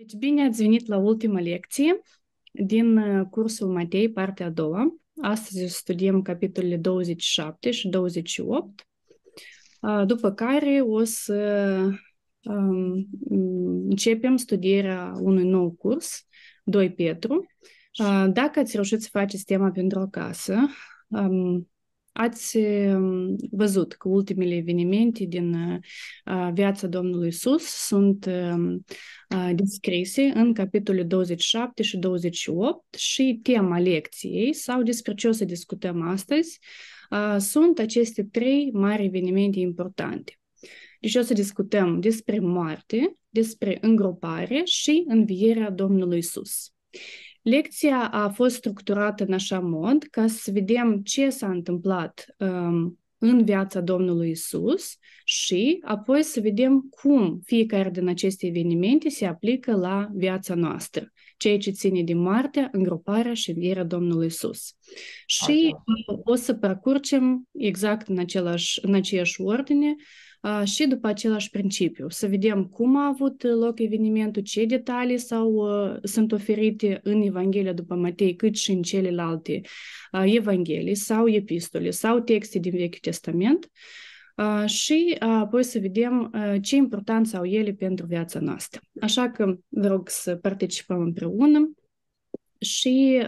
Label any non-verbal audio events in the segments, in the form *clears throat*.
Deci bine ați venit la ultima lecție din uh, cursul Matei, partea a doua. Astăzi studiem capitolele 27 și 28, uh, după care o să um, începem studierea unui nou curs, 2 Petru. Uh, dacă ați reușit să faceți tema pentru acasă, um, Ați um, văzut că ultimele evenimente din uh, viața Domnului Isus sunt um, uh, descrise în capitolul 27 și 28 și tema lecției sau despre ce o să discutăm astăzi uh, sunt aceste trei mari evenimente importante. Deci o să discutăm despre moarte, despre îngropare și învierea Domnului Isus. Lecția a fost structurată în așa mod ca să vedem ce s-a întâmplat um, în viața Domnului Isus și apoi să vedem cum fiecare din aceste evenimente se aplică la viața noastră, ceea ce ține de moartea, îngroparea și învierea Domnului Isus. Și Așa. o să parcurgem exact în, același, în aceeași ordine și după același principiu. Să vedem cum a avut loc evenimentul, ce detalii sau sunt oferite în Evanghelia după Matei, cât și în celelalte Evanghelii sau epistole sau texte din Vechiul Testament și apoi să vedem ce importanță au ele pentru viața noastră. Așa că vă rog să participăm împreună și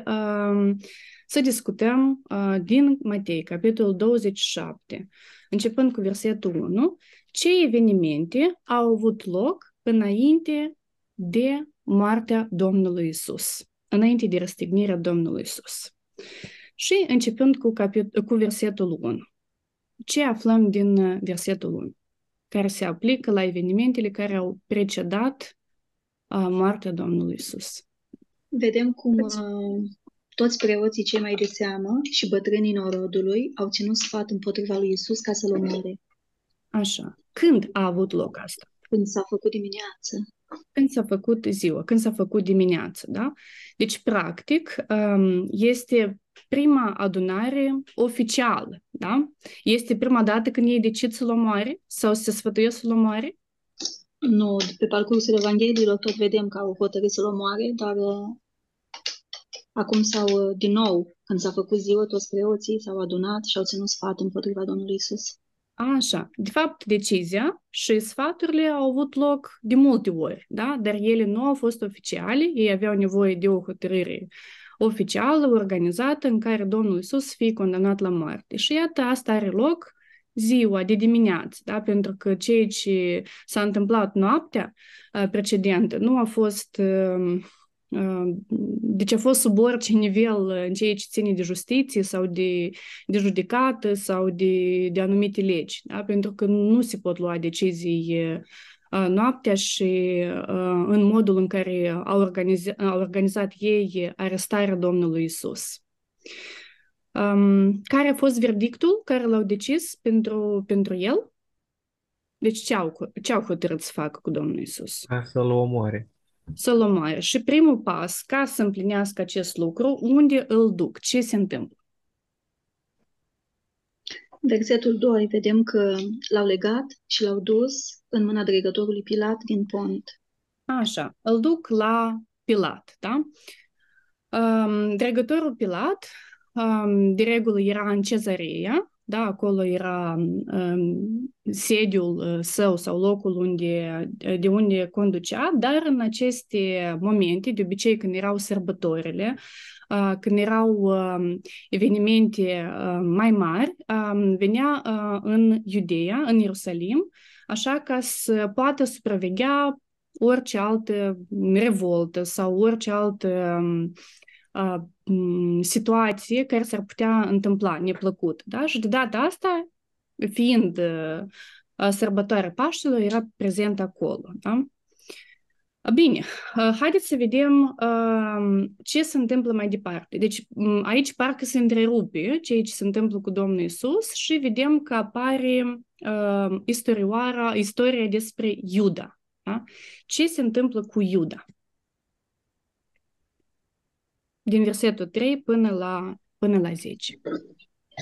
să discutăm din Matei, capitolul 27, începând cu versetul 1, ce evenimente au avut loc înainte de moartea Domnului Isus, înainte de răstignirea Domnului Isus. Și începând cu, capit- cu versetul 1. Ce aflăm din versetul 1? Care se aplică la evenimentele care au precedat uh, moartea Domnului Isus. Vedem cum uh, toți preoții cei mai de seamă și bătrânii norodului au ținut sfat împotriva lui Isus ca să-l omoare. Așa. Când a avut loc asta? Când s-a făcut dimineață. Când s-a făcut ziua, când s-a făcut dimineață, da? Deci, practic, um, este prima adunare oficială, da? Este prima dată când ei decid să-l omoare sau să se sfătuiesc să-l omoare? Nu, pe parcursul Evangheliilor tot vedem că au hotărât să-l omoare, dar uh, Acum s-au, uh, din nou, când s-a făcut ziua, toți preoții s-au adunat și au ținut sfat împotriva Domnului Isus. Așa. De fapt, decizia și sfaturile au avut loc de multe ori, da? dar ele nu au fost oficiale, ei aveau nevoie de o hotărâre oficială, organizată, în care Domnul Isus să fie condamnat la moarte. Și iată, asta are loc ziua de dimineață, da? pentru că ceea ce s-a întâmplat noaptea uh, precedentă nu a fost uh, deci a fost sub orice nivel în ceea ce ține de justiție sau de, de judecată sau de, de anumite legi, da? pentru că nu se pot lua decizii noaptea și în modul în care au organizat, au organizat ei arestarea Domnului Isus. Um, care a fost verdictul care l-au decis pentru, pentru el? Deci ce au, ce au hotărât să facă cu Domnul Isus? Să-l omoare să-l omoare. Și primul pas, ca să împlinească acest lucru, unde îl duc? Ce se întâmplă? Versetul 2, vedem că l-au legat și l-au dus în mâna dregătorului Pilat din pont. Așa, îl duc la Pilat, da? Um, dregătorul Pilat, um, de regulă, era în cezăreia, da, acolo era um, sediul său sau locul unde, de unde conducea, dar în aceste momente, de obicei când erau sărbătorile, uh, când erau uh, evenimente uh, mai mari, uh, venea uh, în Iudeea, în Ierusalim, așa ca să poată supraveghea orice altă revoltă sau orice altă situație care s-ar putea întâmpla neplăcut. Da? Și de data asta, fiind sărbătoarea Paștelor, era prezent acolo. Da? Bine, haideți să vedem ce se întâmplă mai departe. Deci aici parcă se întrerupe ceea ce se întâmplă cu Domnul Isus și vedem că apare istorioara, istoria despre Iuda. Da? Ce se întâmplă cu Iuda? Din versetul 3 până la, până la 10.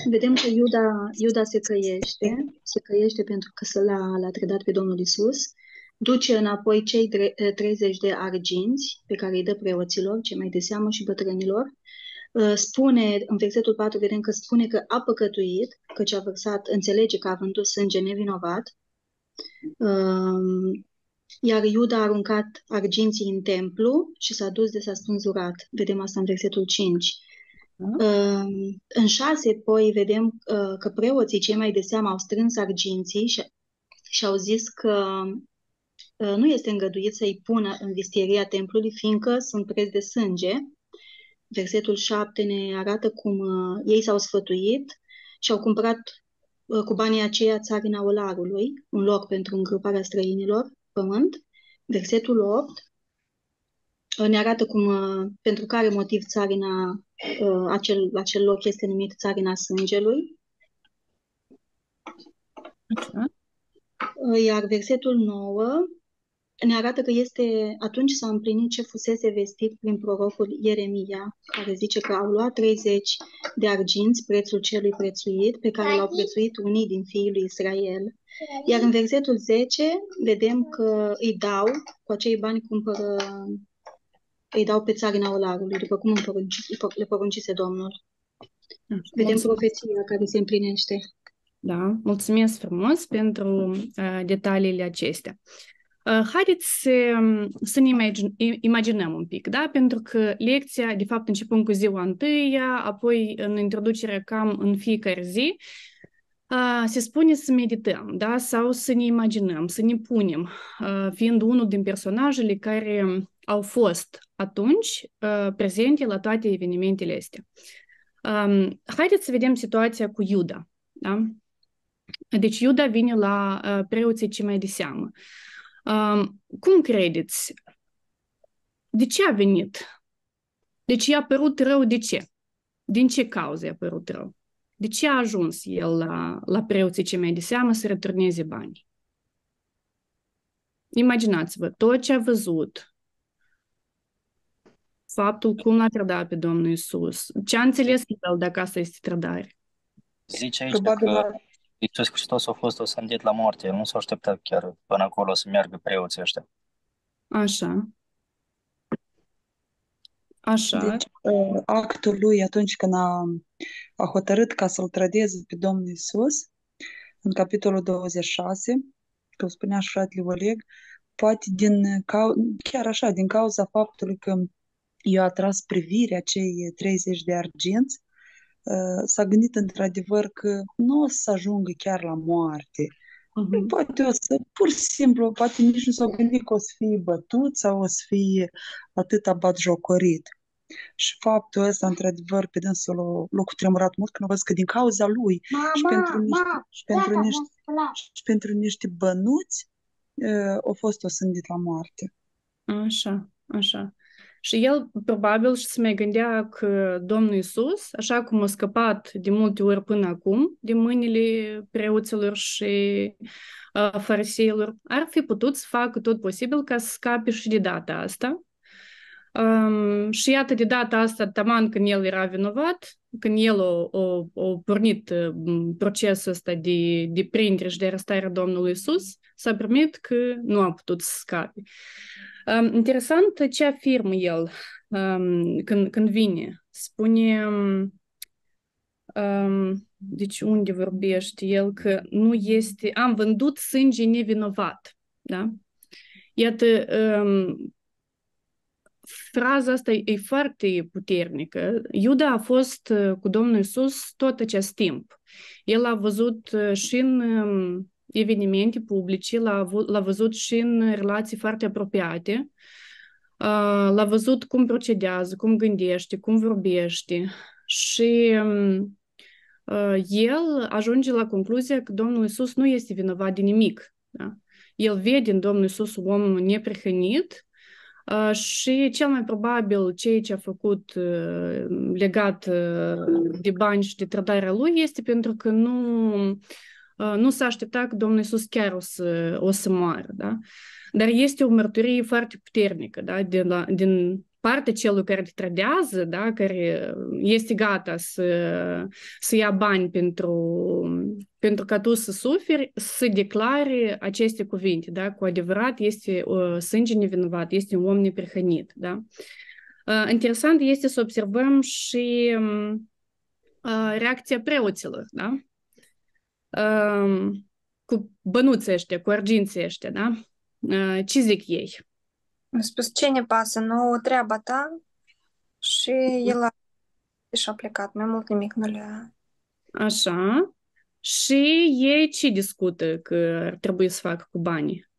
Vedem că Iuda, Iuda se căiește, se căiește pentru că să l-a, l-a trădat pe Domnul Isus duce înapoi cei 30 de arginți pe care îi dă preoților, ce mai de seamă și bătrânilor. Spune, în versetul 4 vedem că spune că a păcătuit, că ce a vărsat, înțelege că a vândut sânge nevinovat. Iar Iuda a aruncat arginții în templu și s-a dus de s-a spânzurat. Vedem asta în versetul 5. Uh, în 6, poi, vedem uh, că preoții cei mai de seamă au strâns arginții și, și au zis că uh, nu este îngăduit să-i pună în vistieria templului, fiindcă sunt preți de sânge. Versetul 7 ne arată cum uh, ei s-au sfătuit și au cumpărat uh, cu banii aceia țarina olarului, un loc pentru îngruparea străinilor pământ. Versetul 8 uh, ne arată cum, uh, pentru care motiv țarina, uh, acel, acel loc este numit țarina sângelui. Iar versetul 9 ne arată că este atunci s-a împlinit ce fusese vestit prin prorocul Ieremia, care zice că au luat 30 de arginți prețul celui prețuit, pe care l-au prețuit unii din fiii lui Israel. Iar în versetul 10 vedem că îi dau, cu acei bani cumpără, îi dau pe țarina olarului, după cum le poruncise Domnul. Vedem profeția care se împlinește. Da, mulțumesc frumos pentru uh, detaliile acestea. Uh, haideți să, să ne imagine, imaginăm un pic, da? Pentru că lecția, de fapt, începând cu ziua întâia, apoi în introducere cam în fiecare zi, uh, se spune să medităm, da? Sau să ne imaginăm, să ne punem, uh, fiind unul din personajele care au fost atunci prezente la toate evenimentele astea. Um, haideți să vedem situația cu Iuda, da? Deci Iuda vine la preoții ce mai de seamă. Um, cum credeți? De ce a venit? Deci i-a părut rău de ce? Din ce cauze i-a părut rău? De ce a ajuns el la, la preoții ce mai de seamă să returneze bani? Imaginați-vă tot ce a văzut, faptul cum l-a trădat pe Domnul Isus, ce a înțeles el dacă asta este trădare. Zice aici Probabil că Iisus Hristos a fost osândit la moarte, el nu s-a așteptat chiar până acolo să meargă preoții ăștia. Așa. Așa. Deci, ă, actul lui atunci când a, a hotărât ca să-l trădeze pe Domnul Isus, în capitolul 26, că o spunea și fratele Oleg, poate din cau- chiar așa, din cauza faptului că i-a atras privirea cei 30 de arginți, Uh, s-a gândit într-adevăr că nu o să ajungă chiar la moarte. Uh-huh. Poate o să, pur și simplu, poate nici nu s-a gândit că o să fie bătut sau o să fie atât jocorit. Și faptul ăsta, într-adevăr, pe dânsul l-a cutremurat mult când a văzut că din cauza lui mama, și pentru niște, mama, și pentru niște, și pentru niște bănuți uh, a fost osândit la moarte. Așa, așa. Și el probabil și se mai gândea că Domnul Isus, așa cum a scăpat de multe ori până acum de mâinile preoților și uh, fariseilor, ar fi putut să facă tot posibil ca să scape și de data asta. Um, și iată, de data asta, taman când el era vinovat, când el a, a, a pornit procesul ăsta de, de prindere și de arestare a Domnului Isus, s-a primit că nu a putut să scape. Um, interesant ce afirmă el um, când, când vine. Spune, um, deci unde vorbește el, că nu este, am vândut sânge nevinovat. Da? Iată, um, fraza asta e foarte puternică. Iuda a fost cu Domnul Isus tot acest timp. El a văzut și în evenimente publice, l-a, l-a văzut și în relații foarte apropiate, l-a văzut cum procedează, cum gândește, cum vorbește și el ajunge la concluzia că Domnul Isus nu este vinovat de nimic. Da? El vede în Domnul Isus un om neprihănit și cel mai probabil ceea ce a făcut legat de bani și de trădarea lui este pentru că nu nu s-a aștepta că Domnul Iisus chiar o să, o să moară, da? Dar este o mărturie foarte puternică, da? Din, la, din partea celui care te trădează, da, care este gata să, să ia bani pentru, pentru ca tu să suferi, să declare aceste cuvinte, da, cu adevărat este uh, sânge nevinovat, este un om neprihănit, da. Uh, interesant este să observăm și uh, reacția preoților, da, uh, cu bănuții ăștia, cu arginții ăștia, da, uh, ce zic ei? Am spus, ce ne pasă, nu treaba ta? Și el a și-a plecat, mai mult nimic nu le-a... Așa. Și ei ce discută că ar trebui să facă cu banii?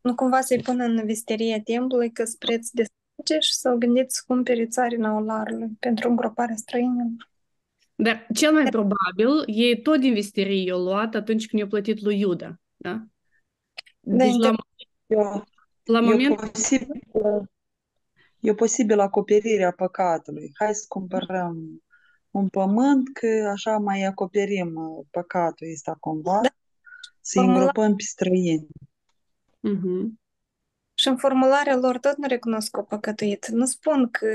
Nu cumva să-i pună în visteria templului că preț de sânge și să-l gândiți să cumpere țarina olarului pentru îngroparea străinilor. Dar cel mai probabil, ei tot din visterie i-au luat atunci când i-au plătit lui Iuda, da? Deci, Deci la, Eu, la e, moment... posibil, e posibil acoperirea păcatului. Hai să cumpărăm un pământ că așa mai acoperim uh, păcatul ăsta cumva, Da. să-i Formula- îngropăm pe străini. Mhm. Și în formularea lor tot nu recunosc că păcătuit. Nu spun că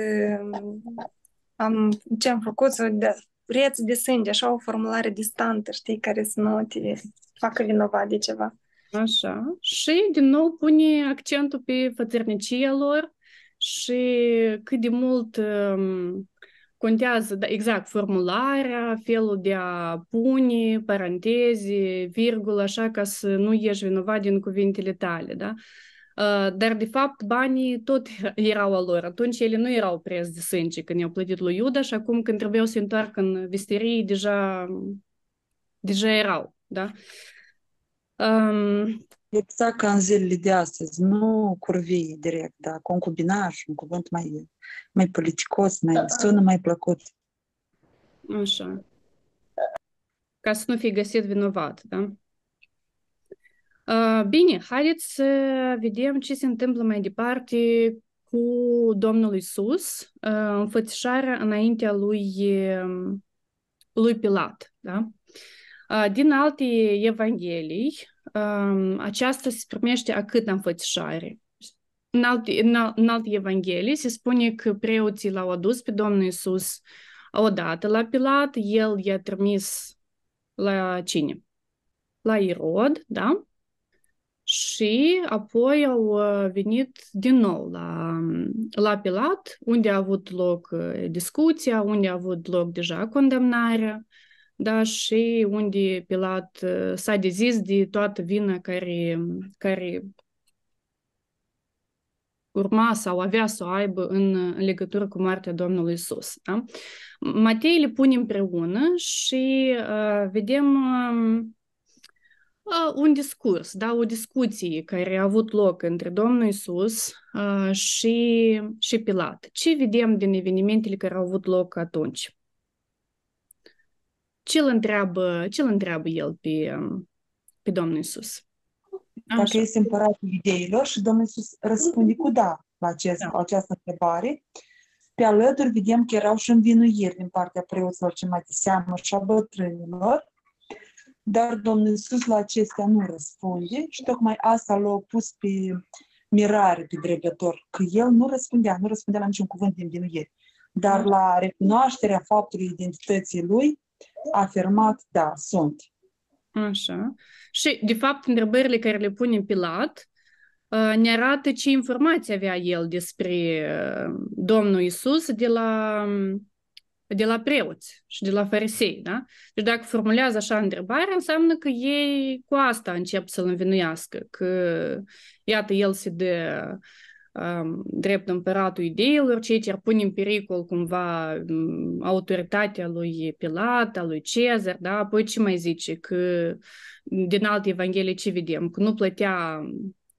am, ce am făcut sau de preț de sânge, așa o formulare distantă, știi, care să nu te facă vinovat de ceva. Așa. Și, din nou, pune accentul pe fățărnicia lor și cât de mult um, contează, da, exact, formularea, felul de a pune paranteze, virgulă, așa ca să nu ieși vinovat din cuvintele tale, da? Uh, Dar, de fapt, banii tot *laughs* erau al lor. Atunci ele nu erau preț de sânge când i-au plătit lui Iuda și acum când trebuiau să se întoarcă în visterii, deja, deja erau, da? Um, Exact ca în zilele de astăzi, nu curvii direct, da, concubinaj, un cuvânt mai, mai politicos, mai sună mai plăcut. Așa. Ca să nu fie găsit vinovat, da? Uh, Bine, haideți să vedem ce se întâmplă mai departe cu Domnul Isus, uh, înfățișarea înaintea lui, um, lui Pilat, da? Uh, Din alte evanghelii, um, aceasta se primește a cât înfățișare. În alte, în, al- în alte evanghelii se spune că preoții l-au adus pe Domnul Isus odată la Pilat, el i-a trimis la cine? La Irod, da? Și apoi au uh, venit din nou la, la Pilat, unde a avut loc uh, discuția, unde a avut loc deja condamnarea, da, și unde Pilat uh, s-a dezis de toată vina care, care urma sau avea să o aibă în, în legătură cu moartea Domnului Isus. Da? Matei le pune împreună și uh, vedem um, uh, un discurs, da? o discuție care a avut loc între Domnul Isus uh, și, și Pilat. Ce vedem din evenimentele care au avut loc atunci? Ce îl întreabă, ce îl întreabă el pe, um, pe Domnul Isus? Dacă este împăratul ideilor și Domnul Iisus răspunde cu da la, acest, Da. la această întrebare, pe alături vedem că erau și învinuiri din partea preoților ce mai de seamă și a bătrânilor, dar Domnul Iisus la acestea nu răspunde și tocmai asta l-a pus pe mirare pe dregător, că el nu răspundea, nu răspundea la niciun cuvânt din vinuiri. Dar la recunoașterea faptului identității lui, a afirmat, da, sunt. Așa. Și, de fapt, întrebările care le pune Pilat uh, ne arată ce informații avea el despre uh, Domnul Isus de la, de la preoți și de la farisei, da? Deci dacă formulează așa întrebarea, înseamnă că ei cu asta încep să-l învinuiască, că, iată, el se dă um, drept împăratul ideilor, ceea ce ar pune în pericol cumva um, autoritatea lui Pilat, a lui Cezar, da? Apoi ce mai zice? Că din alte evanghelii ce vedem? Că nu plătea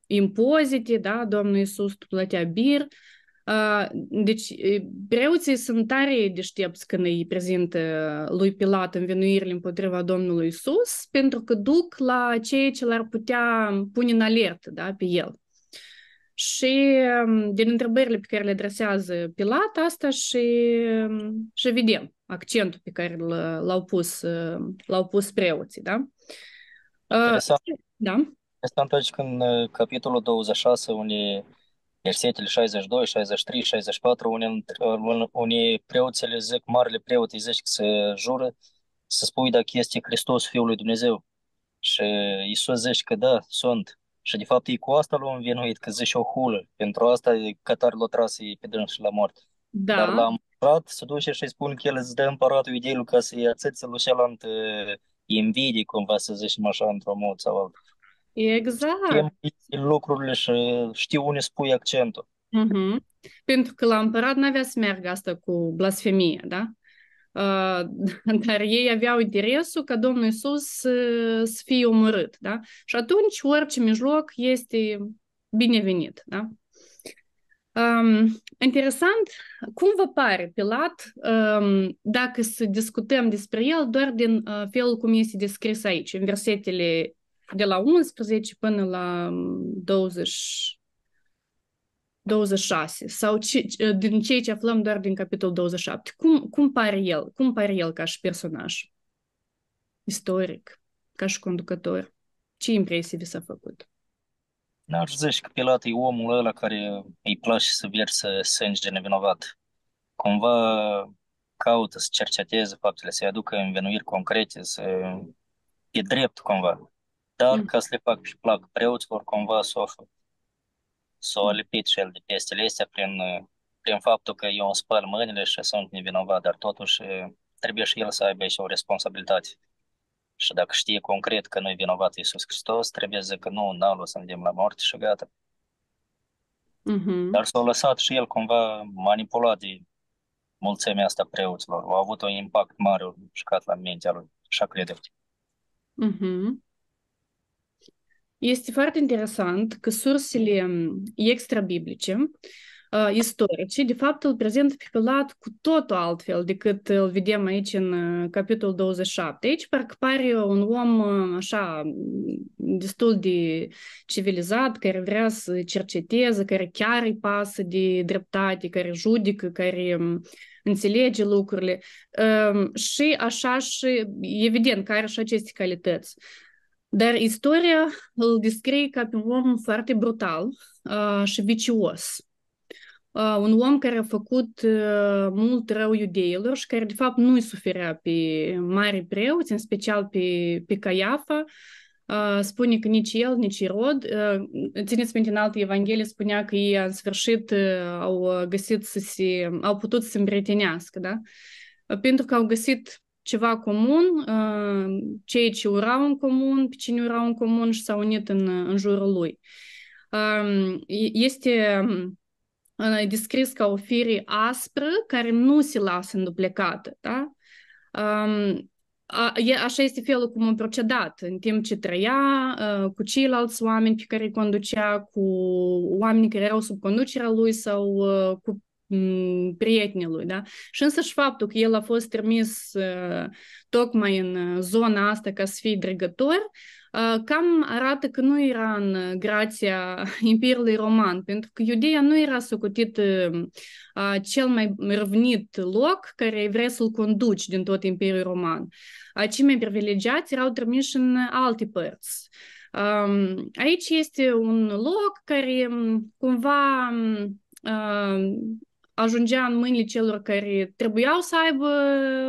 impozite, da? Domnul Iisus plătea bir. Uh, Deci, e, preoții sunt tare deștepți când îi prezintă lui Pilat învinuirile împotriva Domnului Isus, pentru că duc la ceea ce l-ar putea pune în alertă da, pe el. Și um, din întrebările pe care le adresează Pilat, asta și, um, și vedem accentul pe care l- l-au pus, uh, l-au pus preoții, da? Uh, Interesant. Da, Este atunci când uh, capitolul 26, unde versetele 62, 63, 64, unii, unii preoți le zic, marele preot îi zice că se jură să spui dacă este Hristos Fiul lui Dumnezeu. Și Iisus zice că da, sunt. Și de fapt e cu asta l-a învinuit, că zice o hulă. Pentru asta Qatar l-a tras pe dâns și la moarte. Da. Dar la împărat se duce și îi spune că el îți dă împăratul ideilor ca să-i ațăți lui cealaltă invidii, cumva să zicem așa, într-o mod sau altă. Exact. Știm lucrurile și știu unde spui accentul. Uh-huh. Pentru că la împărat n-avea să meargă asta cu blasfemie, da? Uh, *laughs* dar ei aveau interesul ca Domnul Iisus să, să fie omorât, da? Și atunci orice mijloc este binevenit, da? Um, interesant, cum vă pare Pilat, um, dacă să discutăm despre el doar din uh, felul cum este descris aici, în versetele de la 11 până la 20, 26, sau ce, din ceea ce aflăm doar din capitolul 27. Cum, cum pare el? Cum pare el ca și personaj? Istoric, ca și conducător? Ce impresie vi s-a făcut? N-aș zice că Pilat e omul ăla care îi place să viersă sânge nevinovat. Cumva caută să cerceteze faptele, să-i aducă învenuiri concrete, să e drept cumva. Dar mm. ca să le fac și plac preoților, cumva să o s-o lipit și el de pestele astea prin, prin faptul că eu îmi spăl mâinile și sunt nevinovat, dar totuși trebuie și el să aibă și o responsabilitate. Și dacă știe concret că nu e vinovat Iisus Hristos, trebuie să zică nu, n-au să îndemn la moarte și gata. Mm-hmm. Dar s-a lăsat și el cumva manipulat de mulțimea asta preoților. Au avut un impact mare și la mintea lui, așa cred Mm-hmm. Este foarte interesant că sursele extra-biblice, uh, istorice, de fapt îl prezintă pe Pilat cu totul altfel decât îl vedem aici în uh, capitolul 27. Aici parcă pare un om uh, așa destul de civilizat, care vrea să cerceteze, care chiar îi pasă de dreptate, care judecă, care înțelege lucrurile și așa și evident că are și aceste calități. Dar istoria îl descrie ca pe un om foarte brutal uh, și vicios. Uh, un om care a făcut uh, mult rău iudeilor și care de fapt nu îi suferea pe mari preoți, în special pe, pe Caiafa. Uh, spune că nici el, nici Irod. Uh, țineți minte, în altă Evanghelie spunea că ei în sfârșit uh, au găsit să se, au putut să se împrietenească, da? Uh, pentru că au găsit ceva comun, cei ce urau în comun, pe cine urau în comun și s-au unit în, în jurul lui. Este descris ca o fire aspră care nu se lasă înduplecată. Da? Așa este felul cum a procedat în timp ce trăia cu ceilalți oameni pe care îi conducea, cu oamenii care erau sub conducerea lui sau cu prietenii lui, da? Și însăși faptul că el a fost trimis uh, tocmai în zona asta ca să fie dregător, uh, cam arată că nu era în grația Imperiului Roman, pentru că Iudeea nu era socotit uh, cel mai răvnit loc care vrea să-l conduci din tot Imperiul Roman. Cei mai privilegiați erau trimiși în alte părți. Aici este un loc care cumva ajungea în mâinile celor care trebuiau să aibă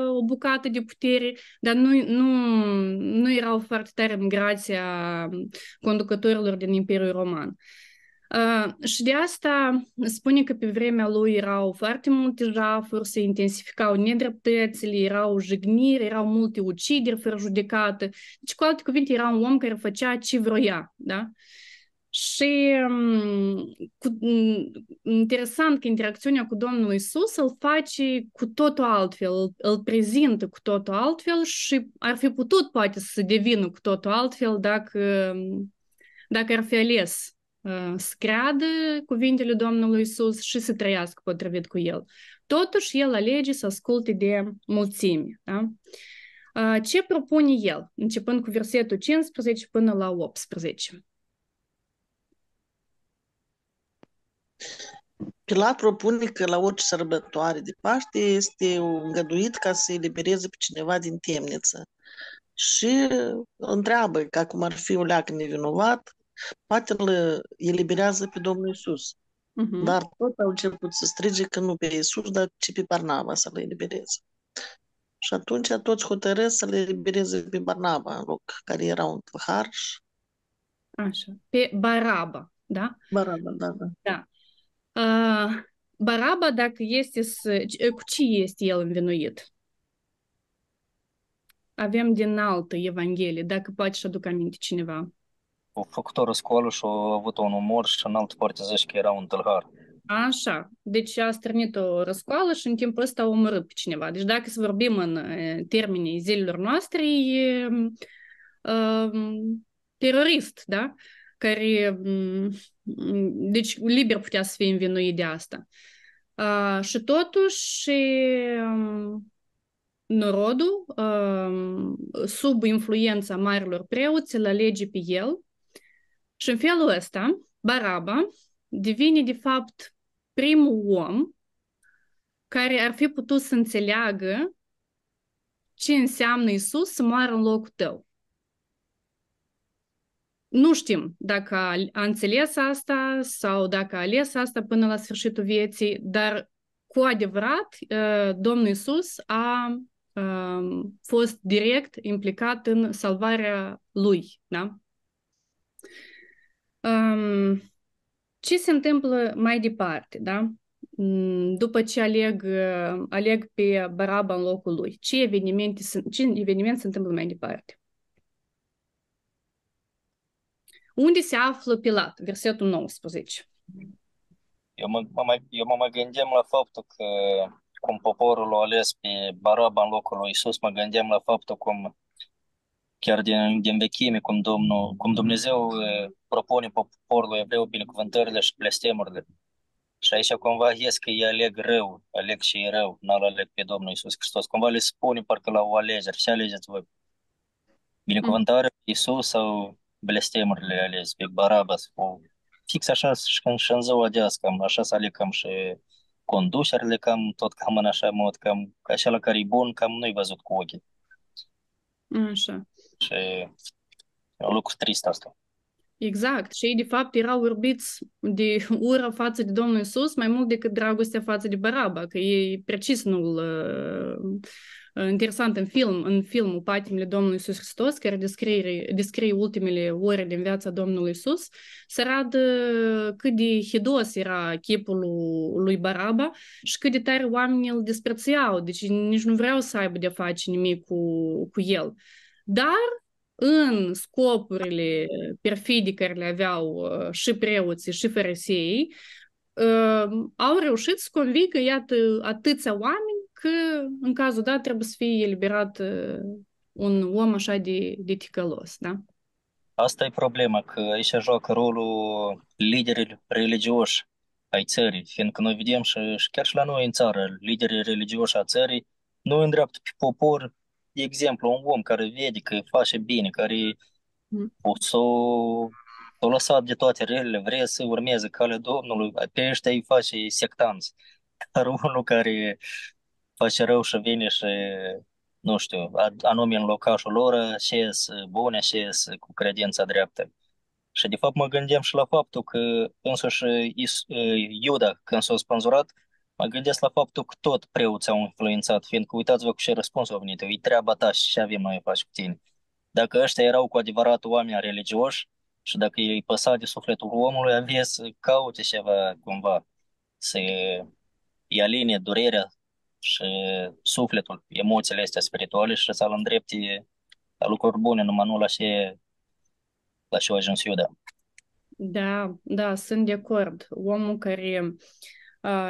o bucată de putere, dar nu, nu, nu erau foarte tare în grația conducătorilor din Imperiul Roman. Uh, și de asta spune că pe vremea lui erau foarte multe jafuri, se intensificau nedreptățile, erau jigniri, erau multe ucideri fără judecată. Deci, cu alte cuvinte, era un om care făcea ce vroia. Da? Uh, și cu, interesant că interacțiunea cu Domnul Isus îl face cu totul altfel, îl, îl prezintă cu totul altfel și ar fi putut poate să devină cu totul altfel dacă, dacă ar fi ales uh, să creadă cuvintele Domnului Isus și să trăiască potrivit cu el. Totuși, el alege să asculte de mulțime. Da? Uh, ce propune el, începând cu versetul 15 până la 18? Pilat propune că la orice sărbătoare de Paște este îngăduit ca să elibereze pe cineva din temniță. Și întreabă, ca cum ar fi o leacă nevinovat, poate îl eliberează pe Domnul Isus. Mhm. Dar tot au început să strige că nu pe Iisus, dar ci pe Barnaba să le elibereze. Și atunci toți hotărăsc să le elibereze pe Barnaba în loc, care era un harș. Așa. Pe Baraba, da? Barnaba, da, da. Uh, Baraba, dacă este să... Cu ce este el învinuit? Avem din altă Evanghelie, dacă poate să aduc aminte cineva. A făcut o răscoală și a avut un umor și în altă parte zice că era un tâlhar. Așa, deci a strânit o răscoală și în timpul ăsta a omorât pe cineva. Deci dacă să vorbim în e, termenii zilelor noastre, e um, terorist, da? Care, um, deci, liber putea să fie învinuit de asta. Uh, și totuși, um, norodul, um, sub influența marilor preoți, îl alege pe el și în felul ăsta, Baraba devine, de fapt, primul om care ar fi putut să înțeleagă ce înseamnă Isus să moară în locul tău. Nu știm dacă a, a înțeles asta sau dacă a ales asta până la sfârșitul vieții, dar cu adevărat Domnul Isus a fost direct implicat în salvarea lui. Da? Ce se întâmplă mai departe? Da? După ce aleg, aleg pe Baraba în locul lui, ce evenimente, ce eveniment se întâmplă mai departe? Unde se află Pilat? Versetul 19. Eu mă, mă, mai, eu mă mai gândeam la faptul că cum poporul a ales pe Baraba în locul lui Isus, mă gândeam la faptul cum chiar din, din vechime, cum, Domnul, cum Dumnezeu propune poporului evreu binecuvântările și blestemurile. Și aici cumva ies că ei aleg rău, aleg și rău, nu aleg pe Domnul Isus Hristos. Cumva le spune parcă la o alegere. Ce alegeți voi? Binecuvântarea pe Isus sau blestemurile ales pe Baraba? Sau fix așa și în, și în ziua de azi, cam așa să aleg cam și conducerile, cam tot cam în așa mod, cam așa la care e bun, cam nu-i văzut cu ochii. Așa. Și e un lucru trist asta. Exact. Și ei, de fapt, erau urbiți de *laughs* ură față de Domnul Isus mai mult decât dragostea față de Baraba, că ei precis nu-l... Uh, interesant în film, în filmul Patimile Domnului Isus Hristos, care descrie, descrie ultimele ore din viața Domnului Isus, se arată cât de hidos era chipul lui Baraba și cât de tare oamenii îl disprețuiau, deci nici nu vreau să aibă de face nimic cu, cu el. Dar în scopurile perfidii care le aveau și preoții și farisei, au reușit să convingă, iată, atâția oameni că în cazul dat trebuie să fie eliberat un om așa de, de ticălos, da? Asta e problema, că aici joacă rolul liderii religioși ai țării, fiindcă noi vedem și, și chiar și la noi în țară, liderii religioși a țării nu îndreaptă pe popor de exemplu, un om care vede că face bine, care mm. o să o lăsat de toate relele, vrea să urmeze calea Domnului, pe ăștia îi face sectanți. *laughs* Dar unul care face rău și vine și, nu știu, anume în locașul lor, și bune, și cu credința dreaptă. Și de fapt mă gândeam și la faptul că însuși Iuda, când s-a spânzurat, Mă gândesc la faptul că tot preoții au influențat, fiindcă uitați-vă cu ce răspuns au venit. E treaba ta și ce avem noi să faci cu tine. Dacă ăștia erau cu adevărat oameni religioși și dacă îi păsa de sufletul omului, avea să caute ceva cumva, să îi aline durerea și sufletul, emoțiile astea spirituale și să-l îndrepte la lucruri bune, numai nu la ce, la ce a ajuns Iuda. Da, da, sunt de acord. Omul care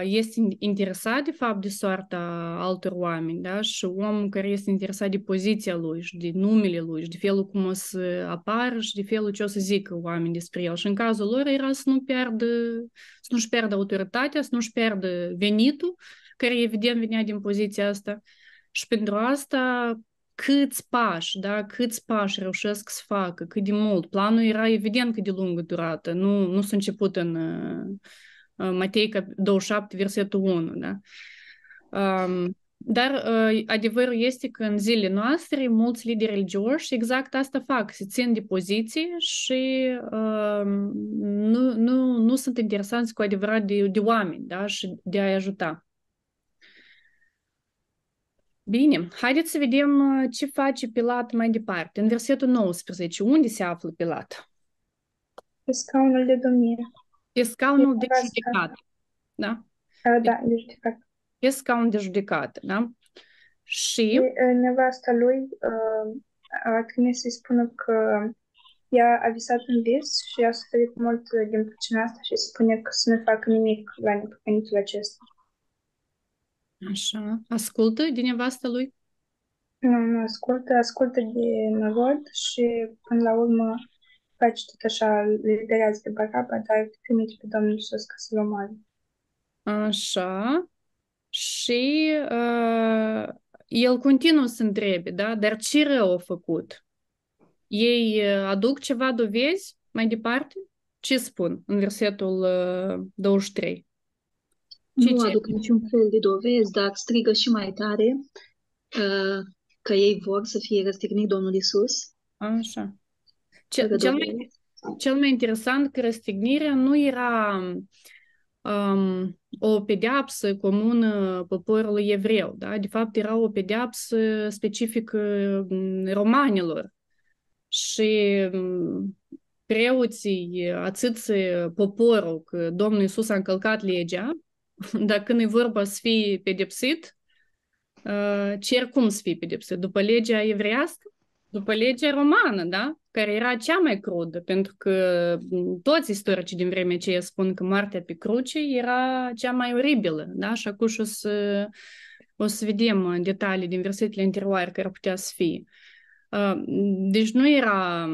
este interesat de fapt de soarta altor oameni, da? Și omul care este interesat de poziția lui și de numele lui și de felul cum o să apară și de felul ce o să zică oameni despre el. Și în cazul lor era să nu pierdă, să nu-și pierdă autoritatea, să nu-și pierdă venitul, care evident venea din poziția asta. Și pentru asta câți pași, da, câți pași reușesc să facă, cât de mult. Planul era evident cât de lungă durată, nu, nu s-a început în Matei 27, versetul 1, da? Um, Dar uh, adevărul este că în zilele noastre mulți lideri religioși exact asta fac, se țin de poziție și uh, nu, nu, nu sunt interesanți cu adevărat de, de oameni da? și de a-i ajuta. Bine, haideți să vedem ce face Pilat mai departe. În versetul 19, unde se află Pilat? Pe scaunul de domnire. Pe scaunul de judecată. Da? Da, de judecată pe scaun de judecată, da? Și... Nevasta lui uh, a trimis să-i spună că ea a visat un vis și a suferit mult din pricina asta și spune că să nu facă nimic la nepocănitul acesta. Așa. Ascultă din nevasta lui? Nu, nu ascultă, ascultă de năvod și până la urmă face tot așa, liderează de Baraba, dar trimite pe Domnul Iisus ca să-l omoare. Așa și uh, el continuă să întrebe, da? Dar ce rău a făcut? Ei uh, aduc ceva dovezi mai departe? Ce spun în versetul uh, 23? Ce nu ce? aduc niciun fel de dovezi, dar strigă și mai tare uh, că ei vor să fie răstignit Domnul Isus. Așa. Cel, cel, mai, cel mai interesant că răstignirea nu era um, o pedeapsă comună poporului evreu. Da? De fapt, era o pedeapsă specifică romanilor. Și preoții atâți poporul că Domnul Iisus a încălcat legea, *laughs* dar când e vorba să fie pedepsit, cer cum să fie pedepsit? După legea evreiască? După legea romană, da? care era cea mai crudă, pentru că toți istoricii din vremea aceea spun că moartea pe cruce era cea mai oribilă, da? Și acum o să, o să vedem detalii din versetele interioare care ar putea să fie. Deci nu era,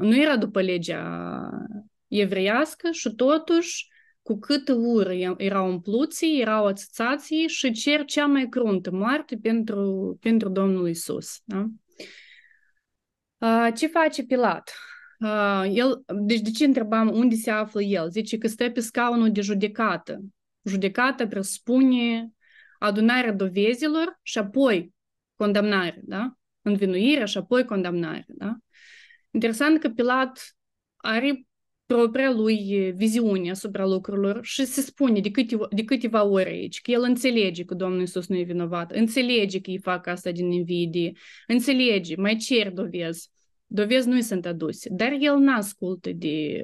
nu era după legea evreiască și totuși cu cât ură erau umpluții, erau ațățații și cer cea mai cruntă moarte pentru, pentru Domnul Isus. Da? Ce face Pilat? El, deci de ce întrebam unde se află el? Zice că stă pe scaunul de judecată. Judecata presupune adunarea dovezilor și apoi condamnare, da? Învinuirea și apoi condamnare, da? Interesant că Pilat are propria lui viziune asupra lucrurilor și se spune de câteva, de câteva ori aici că el înțelege că Domnul Iisus nu e vinovat, înțelege că îi fac asta din invidie, înțelege, mai cer dovezi dovezi nu sunt aduse, dar el nu ascultă de,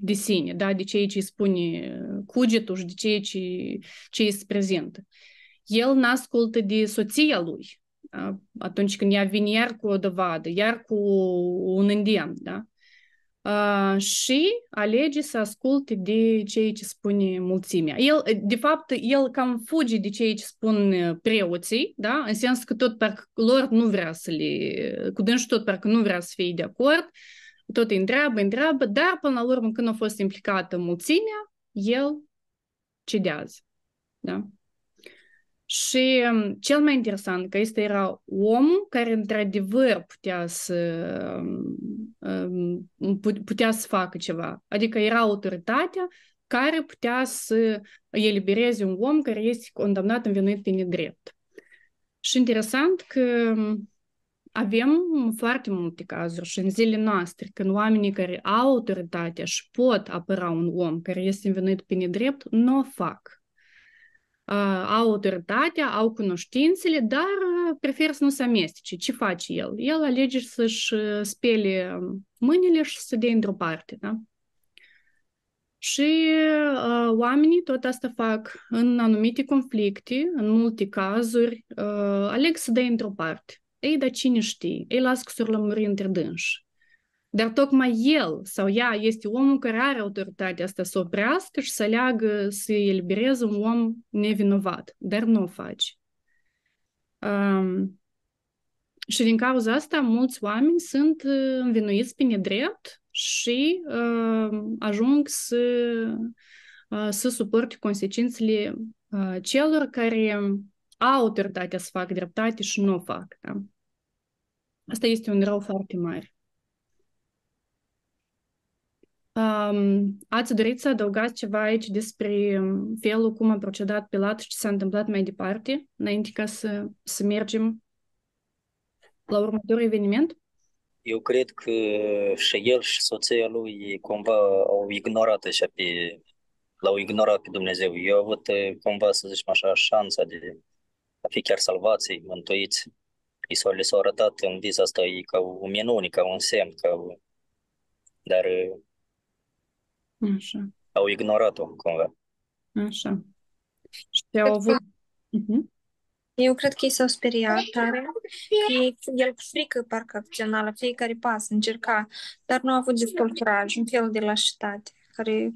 de sine, da? de ceea ce îi spune cugetul și de ceea ce, ce îi se prezintă. El nu ascultă de soția lui, da? atunci când ea vine iar cu o dovadă, iar cu un îndemn, da? Uh, și alege să asculte de ceea ce spune mulțimea. El, de fapt, el cam fuge de ceea ce spun preoții, da? în sens că tot parcă lor nu vrea să le... cu dânsul tot parcă nu vrea să fie de acord, tot îi întreabă, întreabă, dar până la urmă când a fost implicată mulțimea, el cedează. Da? Și cel mai interesant că este era omul care într-adevăr putea să putea să facă ceva. Adică era autoritatea care putea să elibereze un om care este condamnat învinuit pe nedrept. Și interesant că avem foarte multe cazuri și în zilele noastre, când oamenii care au autoritatea și pot apăra un om care este învinuit pe nedrept, nu o fac au autoritatea, au cunoștințele, dar preferă să nu se amestece. Ce face el? El alege să-și spele mâinile și să dea într-o parte. Da? Și uh, oamenii tot asta fac în anumite conflicte, în multe cazuri, uh, aleg să dea într-o parte. Ei, dar cine știe? Ei las că s-or lămuri între dânși. Dar tocmai el sau ea este omul care are autoritatea asta să oprească și să leagă, să elibereze un om nevinovat, dar nu o face. Um, și din cauza asta, mulți oameni sunt învinuiți pe nedrept și uh, ajung să, uh, să suporte consecințele uh, celor care au autoritatea să facă dreptate și nu o fac. Da? Asta este un rău foarte mare. Um, ați dorit să adăugați ceva aici despre um, felul cum a procedat Pilat și ce s-a întâmplat mai departe, înainte ca să, să mergem la următorul eveniment? Eu cred că și el și soția lui cumva au ignorat așa pe, l-au ignorat pe Dumnezeu. Eu au avut cumva, să zicem așa, șansa de a fi chiar salvați, mântuiți. I s-au, le s-au arătat în vis asta e ca o minune, ca un semn, ca o... dar Așa, au ignorat-o cumva. așa. Și au avut... Uh-huh. Eu cred că ei s-au speriat tare, că ei- el cu frică parcă acționa la fiecare pas, încerca, dar nu a avut destul curaj, un fel de lașitate, care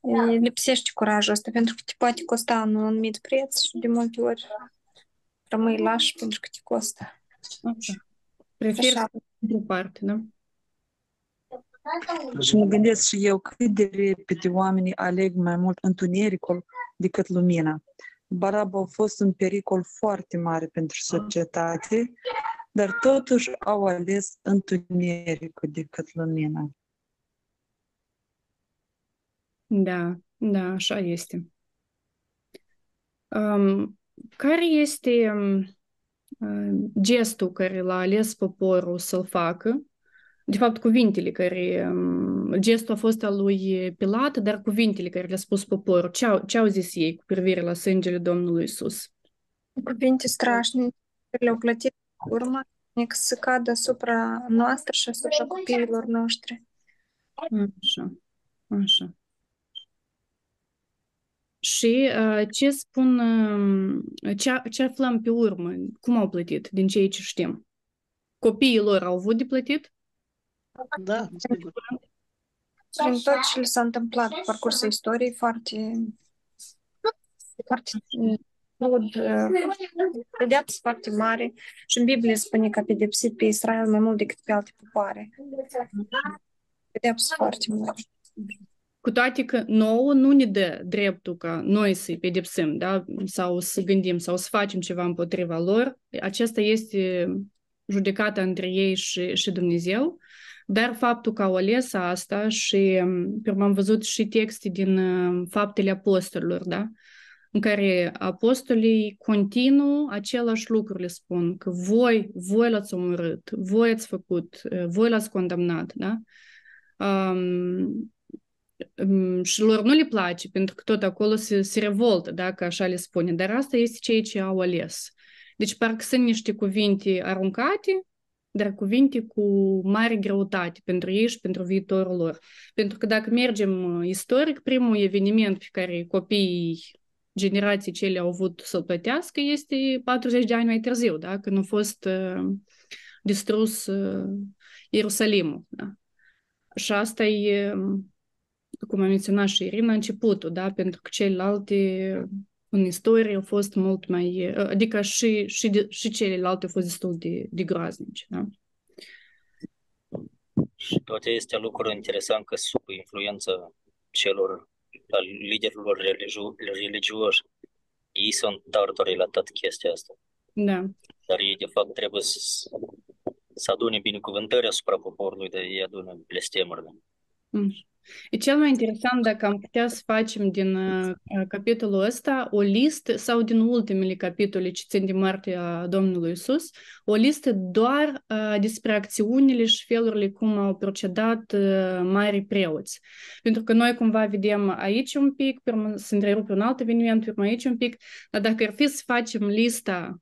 e, lipsește curajul ăsta, pentru că te poate costa un anumit preț și de multe ori rămâi laș pentru că te costă. Așa. Prefer Așa. într-o parte, da? Și mă gândesc și eu cât de repede oamenii aleg mai mult întunericul decât lumina. Baraba a fost un pericol foarte mare pentru societate, dar totuși au ales întunericul decât lumina. Da, da, așa este. Um, care este um, uh, gestul care l-a ales poporul să-l facă? De fapt, cuvintele care... Um, gestul a fost al lui Pilat, dar cuvintele care le-a spus poporul, ce au, ce au zis ei cu privire la sângele Domnului Isus? Cuvinte strașnice care le-au plătit urma, că să cadă asupra noastră și asupra copiilor noștri. Așa, așa. Și uh, ce spun, uh, ce, ce aflăm pe urmă? Cum au plătit, din ceea ce știm? Copiii lor au avut de plătit? Da, sigur. Prin tot ce le s-a întâmplat pe parcursul istoriei, foarte, foarte crud, pedeapsă foarte mare și în Biblie spune că a pedepsit pe Israel mai mult decât pe alte popoare. Pedeapsă foarte mare. Cu toate că nouă nu ne dă dreptul ca noi să-i pedepsim, da? Sau să gândim, sau să facem ceva împotriva lor. Aceasta este judecata între ei și, și Dumnezeu. Dar faptul că au ales asta și pe urmă am văzut și texte din uh, faptele apostolilor, da? În care apostolii continuu același lucru le spun, că voi, voi l-ați omorât, voi ați făcut, uh, voi l-ați condamnat, da? Um, um, și lor nu le place, pentru că tot acolo se, se revoltă, da, că așa le spune, dar asta este ceea ce au ales. Deci parcă sunt niște cuvinte aruncate, dar cuvinte cu mare greutate pentru ei și pentru viitorul lor. Pentru că dacă mergem istoric, primul eveniment pe care copiii generații cele au avut să-l plătească este 40 de ani mai târziu, da? când a fost uh, distrus uh, Ierusalimul. Da? Și asta e, cum a menționat și Irina, începutul, da? pentru că celelalte în istorie au fost mult mai, adică și, și, de, și celelalte au fost destul de, de groaznici. Da? Și toate este lucruri interesant că sub influența celor al liderilor religio- religioși, ei sunt tartarii la toată chestia asta. Da. Dar ei, de fapt, trebuie să, să adune binecuvântări asupra poporului, dar ei adună blestemuri. Da? Mm. E cel mai interesant dacă am putea să facem din uh, capitolul ăsta o listă sau din ultimele capitole ce țin de moartea Domnului Isus, o listă doar uh, despre acțiunile și felurile cum au procedat uh, mari preoți. Pentru că noi cumva vedem aici un pic, pe urmă se întrerupe un alt eveniment, pe urmă aici un pic, dar dacă ar fi să facem lista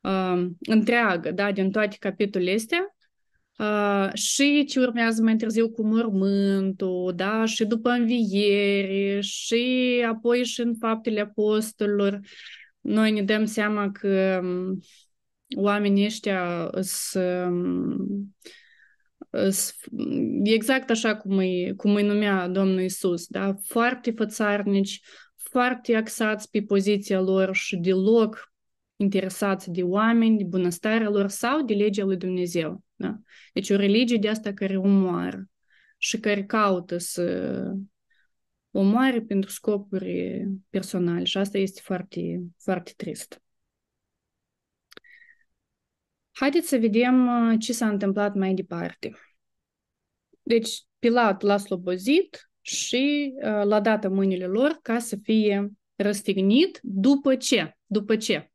uh, întreagă, da, din toate capitolele astea, Uh, și ce urmează mai târziu cu mormântul, da, și după înviere, și apoi și în faptele apostolilor, noi ne dăm seama că um, oamenii ăștia sunt exact așa cum îi, cum îi numea Domnul Isus, da, foarte fățarnici, foarte axați pe poziția lor și deloc interesați de oameni, de bunăstarea lor sau de legea lui Dumnezeu. Da? Deci o religie de asta care omoară și care caută să omoare pentru scopuri personale și asta este foarte, foarte trist. Haideți să vedem ce s-a întâmplat mai departe. Deci, Pilat l-a slobozit și uh, l-a dat în mâinile lor ca să fie răstignit după ce? După ce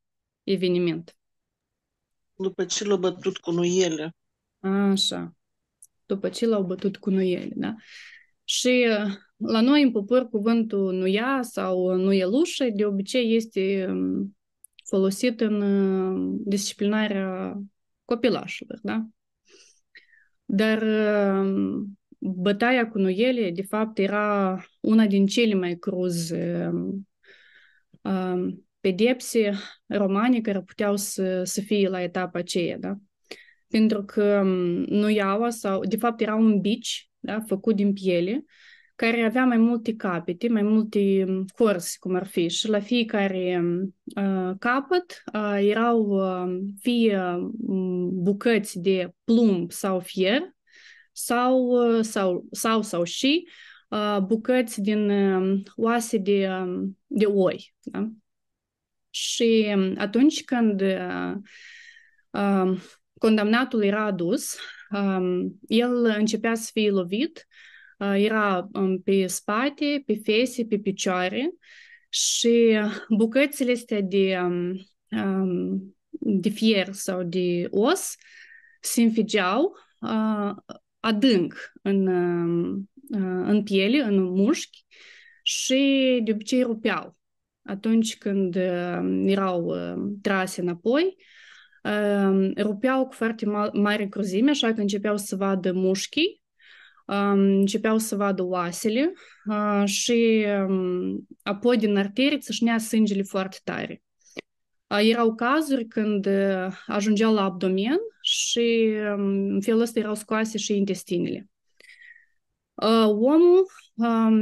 eveniment? După ce l-a bătut cu nuiele. Așa. După ce l-au bătut cu nuiele, da? Și uh, la noi în popor cuvântul nuia sau nuielușă de obicei este um, folosit în uh, disciplinarea copilașilor, da? Dar uh, bătaia cu nuiele, de fapt, era una din cele mai cruze pedepse romane care puteau să, să fie la etapa aceea, da? Pentru că nuiaua sau, de fapt, era un bici, da, făcut din piele, care avea mai multe capete, mai multe corzi, cum ar fi, și la fiecare uh, capăt uh, erau uh, fie bucăți de plumb sau fier, sau, sau, sau, sau și uh, bucăți din uh, oase de, uh, de oi. Da? Și atunci când uh, uh, condamnatul era adus, uh, el începea să fie lovit, uh, era um, pe spate, pe fese, pe picioare și bucățile astea de, um, de fier sau de os se înfigeau uh, adânc în, în piele, în mușchi și de obicei rupeau. Atunci când erau trase înapoi, rupeau cu foarte mare cruzime, așa că începeau să vadă mușchii, începeau să vadă oasele și apoi din arterii țâșnea sângele foarte tare. Erau cazuri când ajungeau la abdomen și în felul ăsta erau scoase și intestinele. Omul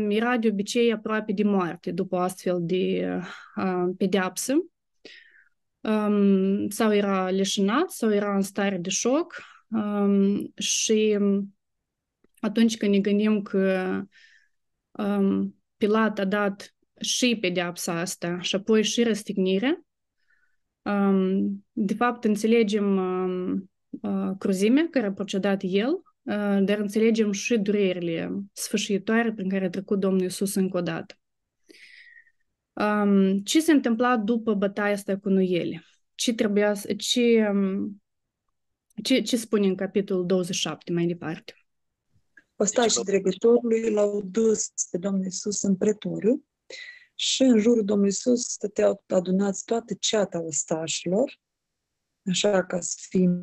era de obicei aproape de moarte după astfel de pedeapsă sau era leșinat sau era în stare de șoc și atunci când ne gândim că Pilat a dat și pedeapsa asta și apoi și răstignirea, de fapt, înțelegem cruzimea care a procedat el, dar înțelegem și durerile sfârșitoare prin care a trecut Domnul Iisus încă o dată. Ce s-a întâmplat după bătaia asta cu nuiele? Ce trebuia ce, ce, ce spune în capitolul 27 mai departe? Ostașii dregătorului l-au dus pe Domnul Iisus în pretoriu și în jurul Domnului Iisus stăteau adunați toate ceata ostașilor, așa ca să fie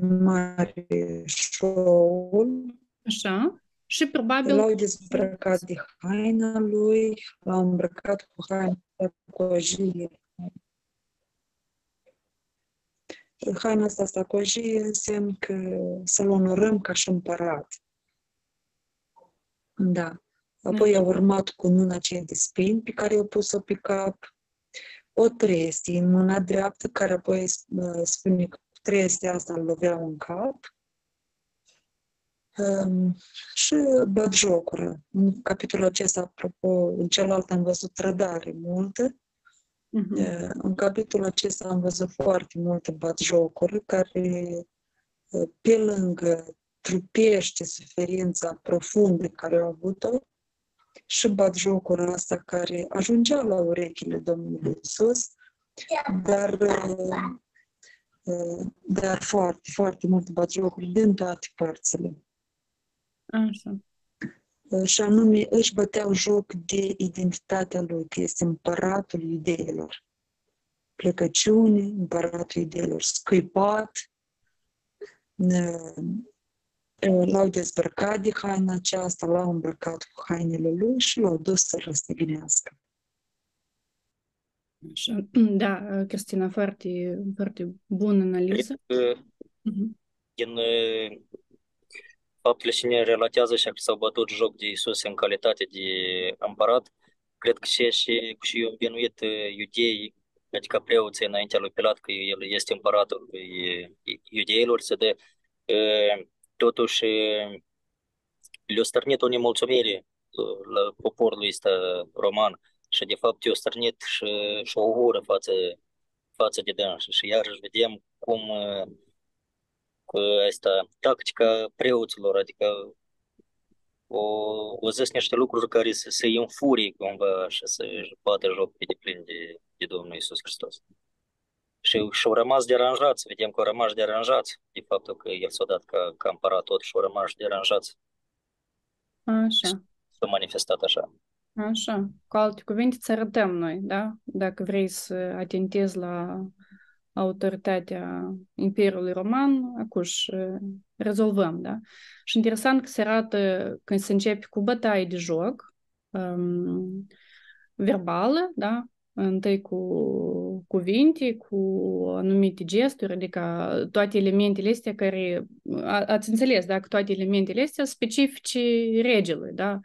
mai mare show Așa. Și probabil... L-au dezbrăcat de haina lui, l-au îmbrăcat cu haina sacojie. Haina asta sacojie înseamnă că să-l onorăm ca și împărat. Da. Apoi a urmat cu mâna aceea de spini pe care i-a pus-o pe cap, o trestie în mâna dreaptă, care apoi spune că trestia asta îl loveau în cap. Um, și jocură. În capitolul acesta, apropo, în celălalt am văzut trădare multă. Uh-huh. În capitolul acesta am văzut foarte multe jocură care, pe lângă trupește suferința profundă care au avut-o, și bat jocul ăsta care ajungea la urechile Domnului Isus, dar, dar foarte, foarte mult bat jocul din toate părțile. Așa. Și anume își băteau joc de identitatea lui, că este împăratul iudeilor. Plecăciune, împăratul iudeilor, scuipat, l-au dezbrăcat de haina aceasta, l-au îmbrăcat cu hainele lui și l-au dus să răstignească. *clears throat* Da, Cristina, foarte, foarte bună analiză. Din faptele și ne relatează și că s-au bătut joc de Isus în calitate de împărat, cred că și, și, și eu învinuit iudeii, adică preoții înaintea lui Pilat, că el este împăratul iudeilor, să de totuși le-a stărnit o nemulțumire la poporul ăsta roman și de fapt i-a stărnit și, și o ură față, față de dânsi și iarăși vedem cum că asta, tactica preoților, adică o, o zis niște lucruri care să se înfurie cumva și să-și bată joc pe deplin de, de Domnul Iisus Hristos. Și și-au rămas deranjați, vedem că au rămas deranjați de faptul că el s-a dat ca, ca împărat tot și au rămas deranjați Așa. s-a manifestat așa. Așa. Cu alte cuvinte, ți arătăm noi, da? Dacă vrei să atentezi la autoritatea Imperiului Roman, acuși rezolvăm, da? Și interesant că se arată când se începe cu bătaie de joc, um, verbală, da? Întâi cu cuvinte, cu anumite gesturi, adică toate elementele astea care, a, ați înțeles, da? Că toate elementele astea specifice regelui, da?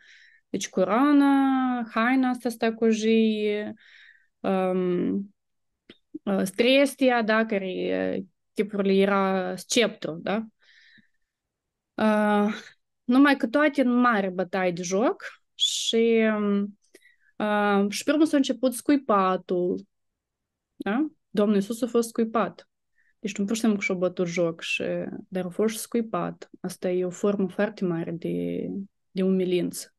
Deci cu rana, haina asta sta cu jii, um, strestia, da, care tipurile era sceptru, da? Uh, numai că toate în mare bătaie de joc și, uh, și pe urmă s-a început scuipatul, da? Domnul Iisus a fost scuipat. Deci nu pur și simplu și-a bătut joc, și, dar a fost scuipat. Asta e o formă foarte mare de, de umilință.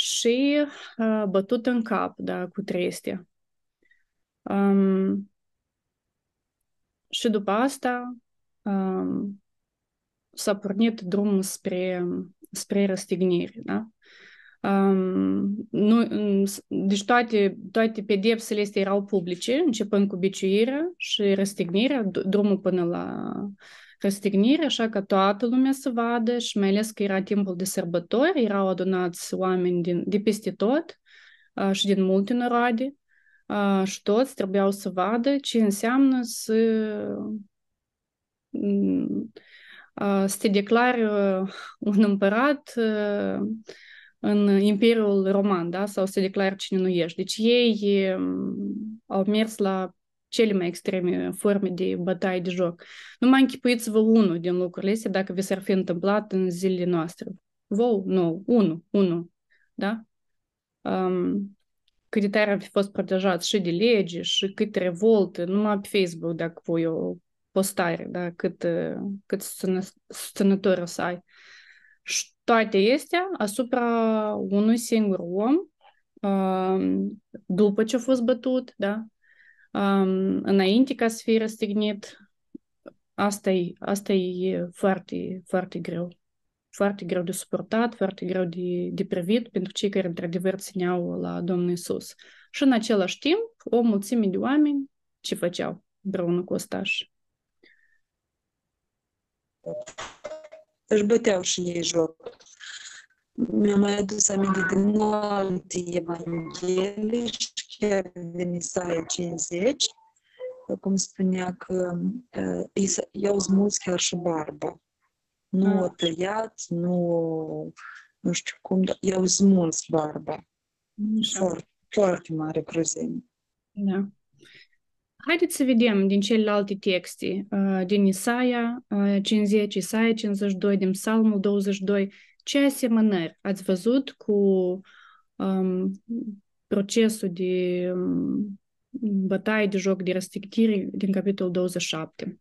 Și uh, bătut în cap, da, cu trestia. Um, și după asta um, s-a pornit drumul spre, spre răstignire, da? Um, nu, deci toate, toate pedepsele astea erau publice, începând cu biciuirea și răstignirea, drumul până la răstignire, așa că toată lumea să vadă și mai ales că era timpul de sărbători, erau adunați oameni din, de peste tot uh, și din multe noroade uh, și toți trebuiau să vadă ce înseamnă să să te declari un împărat în Imperiul Roman, da? sau să te declari cine nu ești. Deci ei au mers la cele mai extreme forme de bătaie de joc. Nu mai închipuiți-vă unul din lucrurile astea dacă vi s-ar fi întâmplat în zilele noastre. Vă, nu, unul, unul, da? Um, cât de tare ar fi fost protejat și de lege și cât revolte, numai pe Facebook, dacă voi o postare, da? cât, cât susținători o să ai. Și toate astea asupra unui singur om, după ce a fost bătut, da? Înainte ca să fie răstignit, asta e, asta e foarte, foarte greu. Foarte greu de suportat, foarte greu de, de privit pentru cei care într-adevăr țineau la Domnul Isus. Și în același timp, o mulțime de oameni ce făceau împreună cu ostași? Își băteau și ei joc. Mi-am mai adus aminte din alte evanghelii și chiar din Isaia 50, cum spunea că uh, i-au smuls chiar și barba. Nu o tăiat, nu, nu știu cum, dar i-au smuls barba. Foarte, foarte mare cruzime. Da. Haideți să vedem din celelalte texte, din Isaia 50, Isaia 52, din Psalmul 22, ce asemănări ați văzut cu um, procesul de um, bătaie de joc de răstignire din capitolul 27.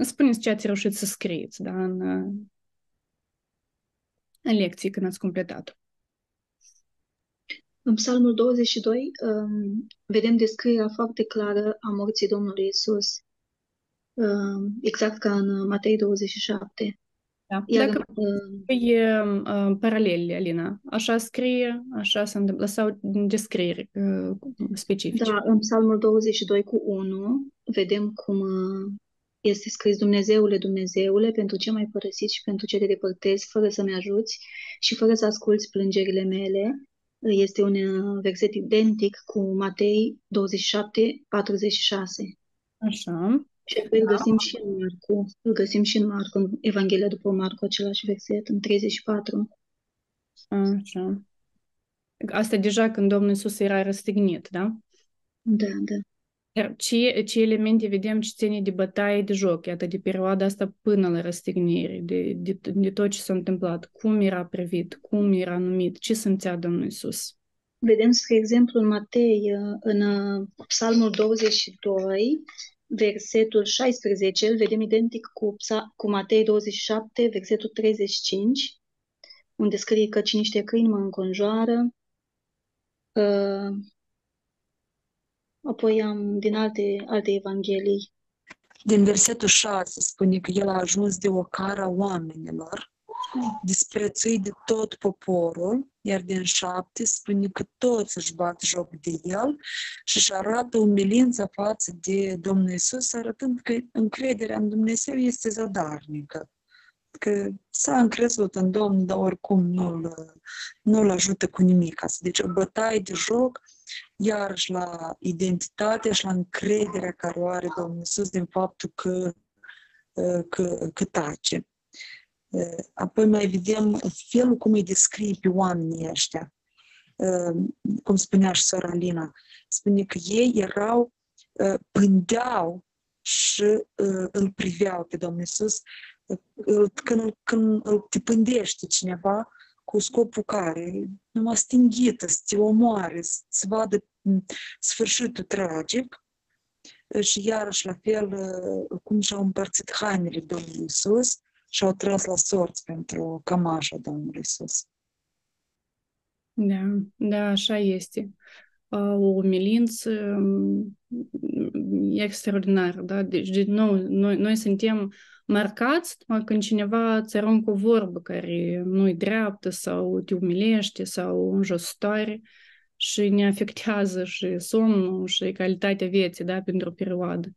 Spuneți ce ați reușit să scrieți da, în, în lecții când ați completat. În Psalmul 22 um, vedem descrierea foarte clară a morții Domnului Isus, um, exact ca în Matei 27. Da. Iar, Dacă uh, e uh, paralele, Alina, așa scrie, așa se întâmplă, sau descrieri uh, specifice. Da, în Psalmul 22 cu 1 vedem cum uh, este scris Dumnezeule, Dumnezeule, pentru ce mai părăsit și pentru ce te depărtezi, fără să-mi ajuți și fără să asculți plângerile mele. Este un uh, verset identic cu Matei 27, 46. Așa. Și apoi îl găsim și în Marcu, îl găsim și în Marcu, în Evanghelia după Marcu, același verset, în 34. Așa. Asta deja când Domnul Iisus era răstignit, da? Da, da. Iar ce, ce elemente vedem ce ține de bătaie de joc, iată, de perioada asta până la răstignire, de, de, de tot ce s-a întâmplat, cum era privit, cum era numit, ce simțea Domnul Iisus? Vedem, spre exemplu, în Matei, în uh, Psalmul 22, versetul 16, îl vedem identic cu, psa- cu Matei 27, versetul 35, unde scrie că cine niște câini mă înconjoară. Uh, apoi am din alte, alte evanghelii. Din versetul 6 spune că el a ajuns de o cara oamenilor, disprețuit de tot poporul, iar din 7 spune că toți își bat joc de el și își arată umilința față de Domnul Isus, arătând că încrederea în Dumnezeu este zadarnică. Că s-a încrezut în Domnul, dar oricum nu-l, nu-l ajută cu nimic. Deci o bătaie de joc iarăși la identitatea și la încrederea care o are Domnul Iisus din faptul că, că, că tace. Apoi mai vedem felul cum îi descrie pe oamenii ăștia. Cum spunea și sora Alina, spune că ei erau, pândeau și îl priveau pe Domnul Iisus când, când îl te pândește cineva, cu scopul care numai stinghită, să te omoare, să vadă sfârșitul tragic. Și iarăși, la fel, cum și-au împărțit hainele Domnului Iisus și au tras la sorți pentru cămașa Domnului Iisus. Da, da, așa este. O umilință extraordinară, da? Deci, din nou, noi, noi suntem marcați când cineva îți aruncă o vorbă care nu-i dreaptă sau te umilește sau înjositoare și ne afectează și somnul și calitatea vieții da, pentru o perioadă.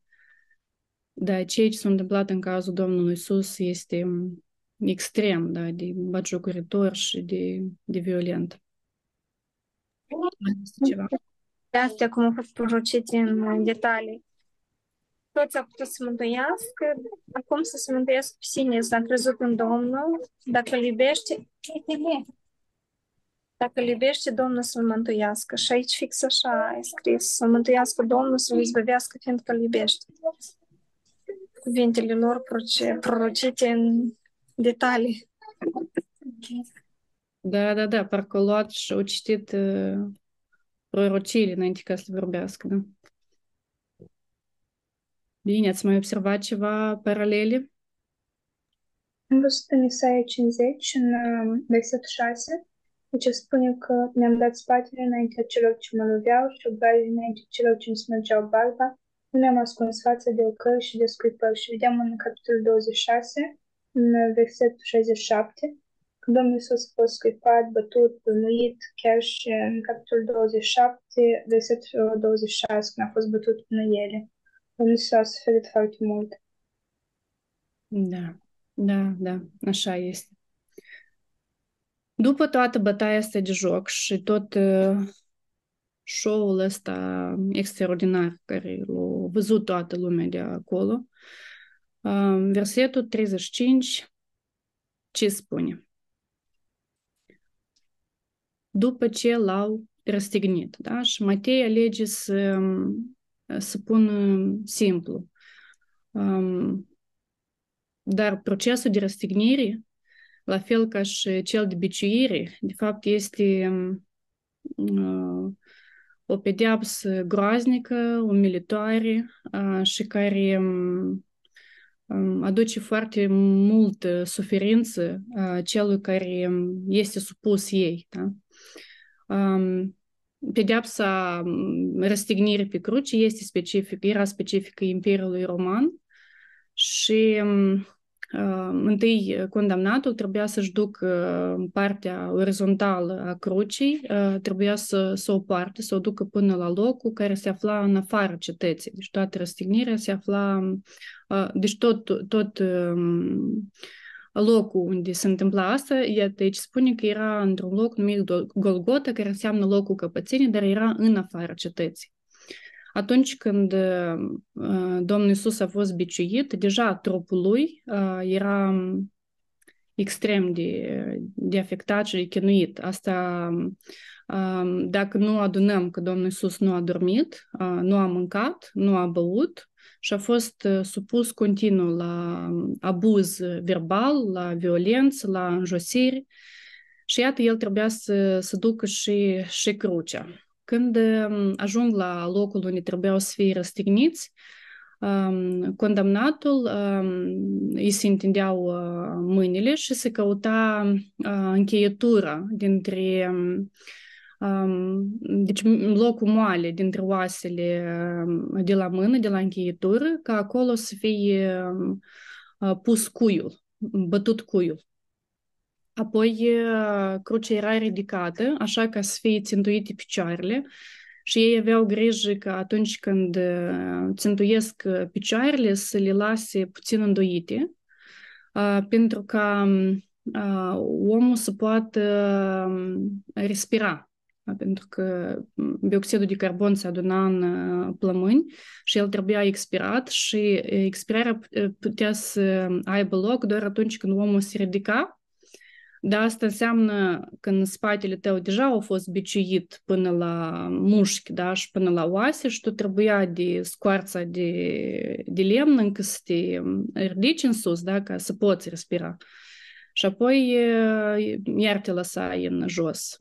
Da, ceea ce s-a întâmplat în cazul Domnului Isus este extrem da, de batjocoritor și de, de violent. Este ceva. De astea cum au fost prorocite în detalii toți au putut să mântuiască, acum să se mântuiască pe sine, s-a crezut în Domnul, dacă îl iubește, dacă îl iubește, Domnul să-l mântuiască. Și aici fix așa e scris, să mântuiască Domnul, să-l izbăvească, fiindcă îl iubește. Cuvintele lor prorocite în detalii. Da, da, da, parcă luat și au citit uh, prorocile înainte ca să vorbească, da. Bine, ați mai observat ceva paralele? Am văzut în Isaia 50, în uh, versetul 6, deci spune că mi-am dat spatele înaintea celor ce mă loveau și obrajii înaintea celor ce îmi smulgeau barba. Nu mi-am ascuns fața de ocări și de scuipări. Și vedeam în capitolul 26, în versetul 67, că Domnul Iisus a fost scuipat, bătut, pâlnuit, chiar și în capitolul 27, versetul 26, când a fost bătut până ele nu s-a suferit foarte mult. Da, da, da, așa este. După toată bătaia asta de joc și tot uh, show-ul ăsta extraordinar care l-a văzut toată lumea de acolo, uh, versetul 35 ce spune? După ce l-au răstignit, da? Și Matei alege să să pun simplu. Dar procesul de răstignire, la fel ca și cel de biciuire, de fapt este o pedeapsă groaznică, umilitoare și care aduce foarte multă suferință celui care este supus ei. Da? Pedeapsa răstignire pe cruce este specific, era specifică Imperiului Roman și uh, întâi condamnatul trebuia să-și ducă partea orizontală a crucii, uh, trebuia să, să o parte, să o ducă până la locul care se afla în afara cetății. Deci toată răstignirea se afla, uh, deci tot, tot um, locul unde se întâmpla asta, iată, aici spune că era într-un loc numit Golgota, care înseamnă locul căpățenii, dar era în afara cetății. Atunci când uh, Domnul Iisus a fost biciuit, deja trupul lui uh, era extrem de, de afectat și de chinuit. Asta uh, dacă nu adunăm că Domnul Iisus nu a dormit, uh, nu a mâncat, nu a băut, și a fost supus continuu la abuz verbal, la violență, la înjosiri și iată, el trebuia să, să ducă și, și crucea. Când ajung la locul unde trebuiau să fie răstigniți, um, condamnatul um, îi se întindeau uh, mâinile și se căuta uh, încheietura dintre um, deci locul moale dintre oasele de la mână, de la încheietură, ca acolo să fie pus cuiul, bătut cuiul. Apoi crucea era ridicată, așa ca să fie țintuite picioarele și ei aveau grijă că atunci când țintuiesc picioarele să le lase puțin îndoite, pentru ca omul să poată respira. Pentru că bioxidul de carbon se aduna în plămâni și el trebuia expirat și expirarea putea să aibă loc doar atunci când omul se ridica dar asta înseamnă că în spatele tău deja au fost biciuit până la mușchi, da, și până la oase și tu trebuia de scoarța de, de lemn încă să te ridici în sus, da, ca să poți respira. Și apoi iar te lăsai în jos.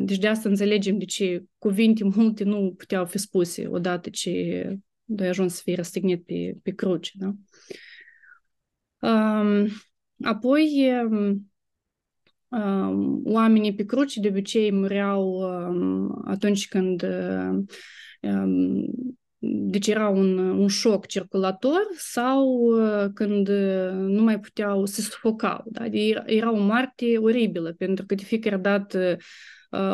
Deci de asta înțelegem de ce cuvinte multe nu puteau fi spuse odată ce ai ajuns să fii răstignit pe, pe cruce. Da? Apoi oamenii pe cruci de obicei mureau atunci când deci era un, un șoc circulator sau când nu mai puteau, se sufocau. Da? Era o moarte oribilă, pentru că de fiecare dată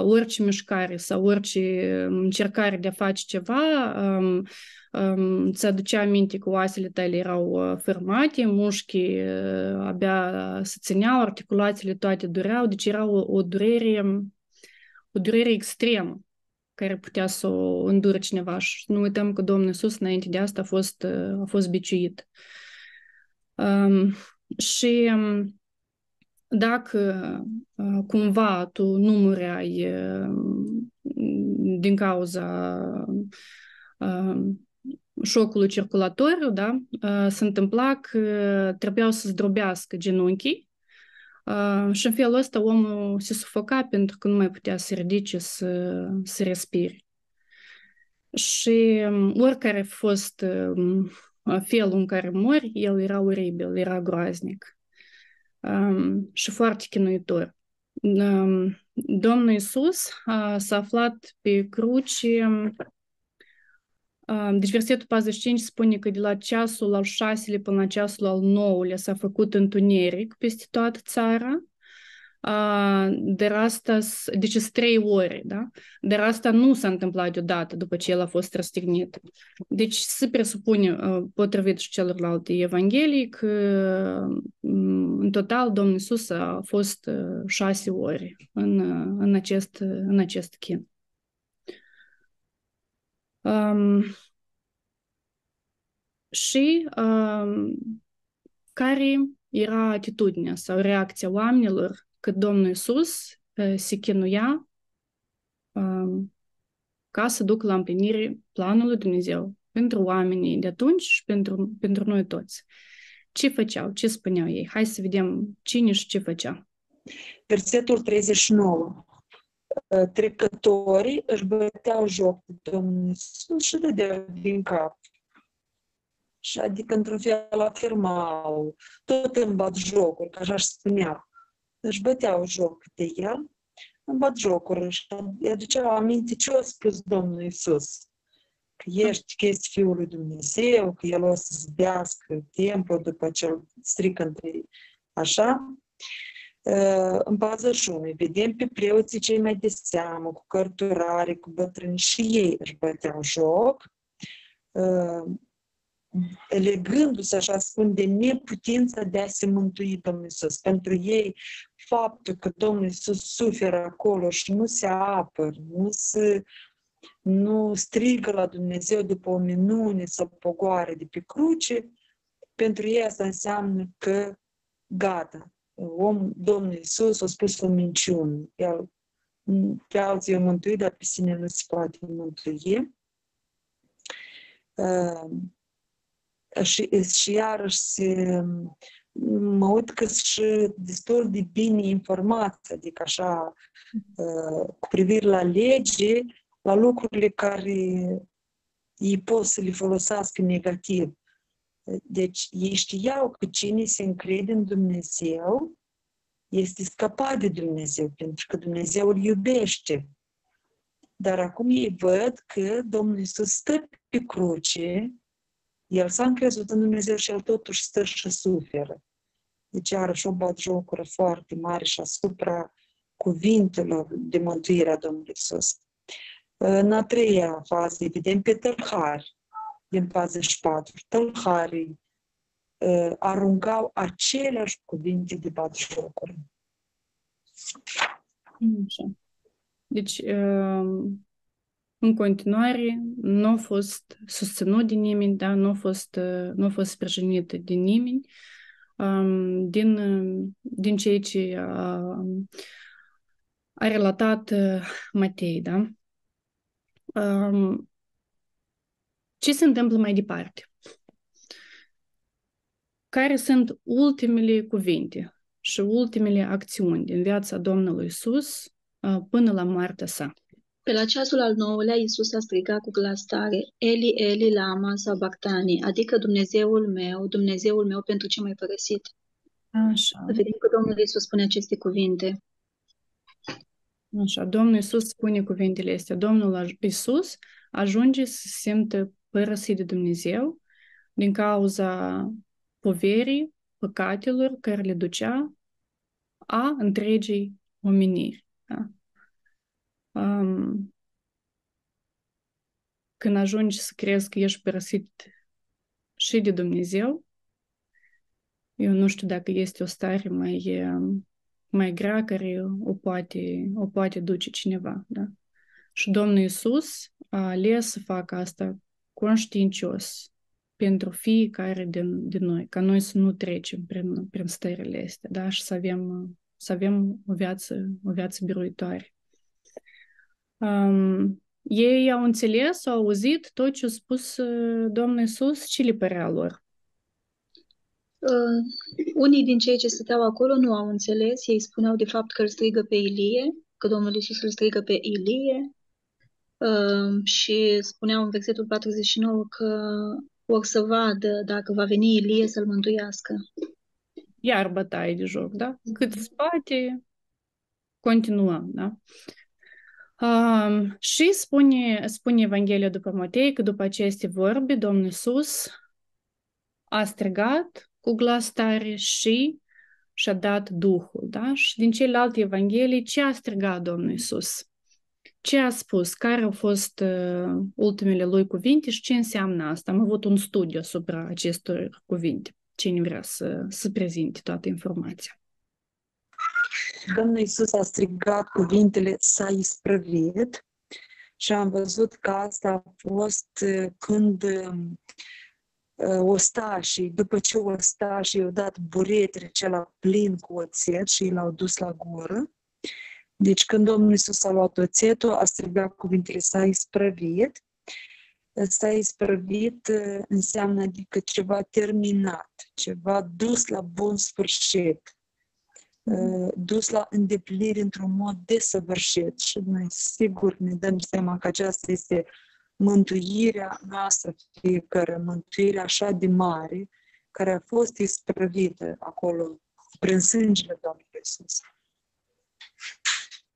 orice mișcare sau orice încercare de a face ceva îți aducea aminte că oasele tale erau fermate, mușchii abia se țineau, articulațiile toate dureau, deci era o, o durere o durere extremă care putea să o îndură cineva și nu uităm că Domnul Iisus înainte de asta a fost, a fost biciuit. Um, și dacă uh, cumva tu nu mureai uh, din cauza uh, șocului circulatoriu, da, se întâmpla că trebuiau să zdrobească genunchii și în felul ăsta omul se sufoca pentru că nu mai putea să ridice să, să respire. Și oricare a fost felul în care mori, el era oribil, era groaznic um, și foarte chinuitor. Um, Domnul Iisus uh, s-a aflat pe cruce deci versetul 45 spune că de la ceasul al șaselea până la ceasul al nouălea s-a făcut întuneric peste toată țara. Dar asta, deci sunt trei ore, da? Dar asta nu s-a întâmplat deodată după ce el a fost răstignit. Deci se presupune, potrivit și celorlalte evanghelii, că în total Domnul Iisus a fost șase ore în, în, acest, în acest chin. Um, și um, care era atitudinea sau reacția oamenilor când Domnul Iisus uh, se chinuia um, ca să ducă la împlinire planul lui Dumnezeu pentru oamenii de atunci și pentru, pentru noi toți. Ce făceau? Ce spuneau ei? Hai să vedem cine și ce făcea. Versetul 39 trecătorii își băteau joc de Domnul Iisus și dădeau din cap. Și adică, într-un fel, afirmau, tot îmi bat jocuri, că așa își spunea. Își băteau joc de el, îmi bat jocuri și îi aduceau aminte ce a spus Domnul Iisus. Că ești, că ești Fiul lui Dumnezeu, că El o să zbească templu după ce îl strică între așa în bază jumii, vedem pe preoții cei mai de seamă, cu cărturare, cu bătrâni, și ei își băteau joc, legându-se, așa spun, de neputința de a se mântui Domnul Iisus. Pentru ei, faptul că Domnul Iisus suferă acolo și nu se apăr, nu se nu strigă la Dumnezeu după o minune sau pogoare de pe cruce, pentru ei asta înseamnă că gata, om, Domnul Iisus a spus o minciună. El, pe alții îl mântui, dar pe sine nu se poate mântui. Uh, și, și iarăși se, mă uit că și destul de bine informați, adică așa, uh, cu privire la lege, la lucrurile care ei pot să le folosească negativ. Deci ei știau că cine se încrede în Dumnezeu este scăpat de Dumnezeu, pentru că Dumnezeu îl iubește. Dar acum ei văd că Domnul Iisus stă pe cruce, El s-a încrezut în Dumnezeu și El totuși stă și suferă. Deci iarăși o bat jocură foarte mare și asupra cuvintelor de mântuire a Domnului Iisus. În a treia fază, evident, pe tălhari, din 44. Tălharii uh, aruncau aceleași cuvinte de batjocuri. Așa. Deci, uh, în continuare, nu a fost susținut de nimeni, da? nu a fost, uh, nu a fost sprijinit de nimeni um, din, din ceea ce a, a relatat Matei, da? Um, ce se întâmplă mai departe? Care sunt ultimele cuvinte și ultimele acțiuni din viața Domnului Isus până la moartea sa? Pe la ceasul al nouălea, Iisus a strigat cu glas tare, Eli, Eli, lama sabactani, adică Dumnezeul meu, Dumnezeul meu, pentru ce m-ai părăsit? Așa. Vedem că Domnul Iisus spune aceste cuvinte. Așa, Domnul Iisus spune cuvintele astea. Domnul Iisus ajunge să se simtă părăsit de Dumnezeu din cauza poverii, păcatelor care le ducea a întregii omeniri. Da? Um, când ajungi să crezi că ești părăsit și de Dumnezeu, eu nu știu dacă este o stare mai, mai grea care o poate, o poate duce cineva. Da? Și Domnul Iisus a ales să facă asta conștiincios pentru fiecare din, din noi, ca noi să nu trecem prin, prin stările astea, da? și să avem, să avem o viață, o viață biruitoare. Um, ei au înțeles, au auzit tot ce a spus Domnul Iisus, ce le părea lor? Uh, unii din cei ce stăteau acolo nu au înțeles, ei spuneau de fapt că îl strigă pe Ilie, că Domnul Iisus îl strigă pe Ilie, și spuneau în versetul 49 că vor să vadă dacă va veni Ilie să-l mântuiască. Iar bătaie de joc, da? Cât spate, continuăm, da? Um, și spune, spune Evanghelia după Matei că după aceste vorbe, Domnul Iisus a strigat cu glas tare și și-a dat Duhul, da? Și din celelalte Evanghelii, ce a strigat Domnul Iisus? Ce a spus, care au fost uh, ultimele lui cuvinte și ce înseamnă asta. Am avut un studiu asupra acestor cuvinte. Cine vrea să, să prezinte toată informația. Domnul Iisus a strigat cuvintele s-a isprăvit și am văzut că asta a fost când ostașii, după ce ostașii i-au dat buretele cela plin cu oțet și l-au dus la gură, deci când Domnul Iisus a luat oțetul, a strigat cuvintele s-a isprăvit. S-a isprăvit înseamnă adică ceva terminat, ceva dus la bun sfârșit, dus la îndeplinire într-un mod desăvârșit. Și noi sigur ne dăm seama că aceasta este mântuirea noastră fiecare, mântuirea așa de mare, care a fost isprăvită acolo prin sângele Domnului Iisus.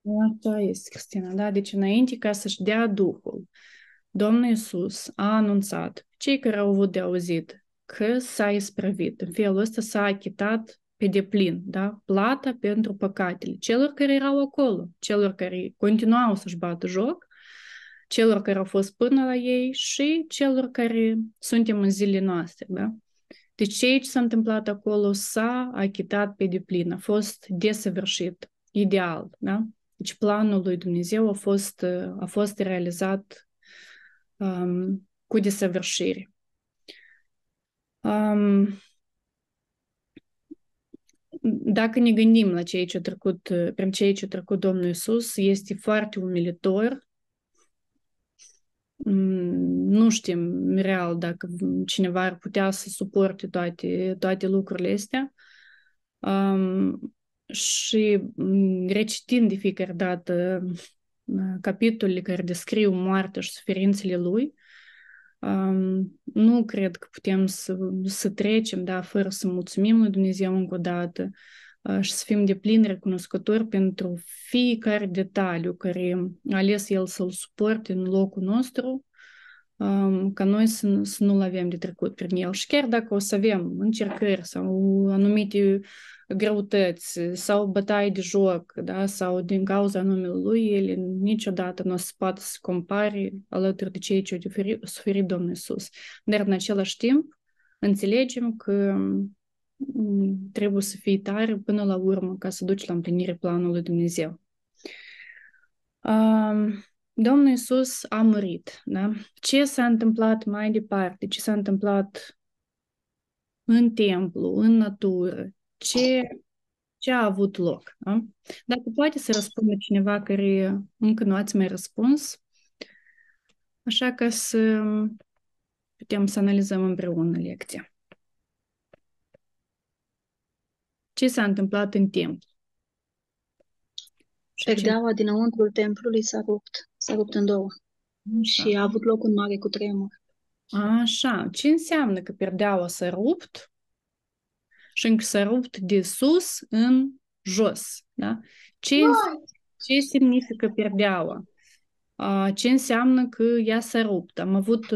Asta este, Cristina, da? Deci înainte ca să-și dea Duhul, Domnul Iisus a anunțat cei care au avut de auzit că s-a isprăvit. În felul ăsta s-a achitat pe deplin, da? Plata pentru păcatele celor care erau acolo, celor care continuau să-și bată joc, celor care au fost până la ei și celor care suntem în zilele noastre, da? Deci ceea ce s-a întâmplat acolo s-a achitat pe deplin, a fost desăvârșit, ideal, da? Deci planul lui Dumnezeu a fost, a fost realizat um, cu desăvârșire. Um, dacă ne gândim la ceea ce a trecut, prin ceea ce a trecut Domnul Iisus, este foarte umilitor. Nu știm real dacă cineva ar putea să suporte toate, toate lucrurile astea. Um, și recitind de fiecare dată capitolele care descriu moartea și suferințele lui, Um, nu cred că putem să, să trecem, da, fără să mulțumim lui Dumnezeu încă o dată uh, și să fim de plin recunoscători pentru fiecare detaliu care a ales El să-l suporte în locul nostru, um, ca noi să, să nu-l avem de trecut prin El. Și chiar dacă o să avem încercări sau anumite greutăți sau bătaie de joc, da? sau din cauza numelui lui, ele niciodată nu o să poată să compare alături de cei ce au suferit Domnul Iisus. Dar în același timp înțelegem că trebuie să fii tare până la urmă ca să duci la împlinire planul lui Dumnezeu. Um, Domnul Iisus a murit. Da? Ce s-a întâmplat mai departe? Ce s-a întâmplat în templu, în natură? ce, ce a avut loc. Da? Dacă poate să răspundă cineva care încă nu ați mai răspuns, așa că să putem să analizăm împreună lecția. Ce s-a întâmplat în timp? Perdeaua dinăuntrul templului s-a rupt, s-a rupt în două. Așa. Și a avut loc un mare cutremur. Așa. Ce înseamnă că perdeaua s-a rupt și încă s-a rupt de sus în jos. Da? Ce, ce semnifică perdeaua? Ce înseamnă că ea s-a rupt? Am avut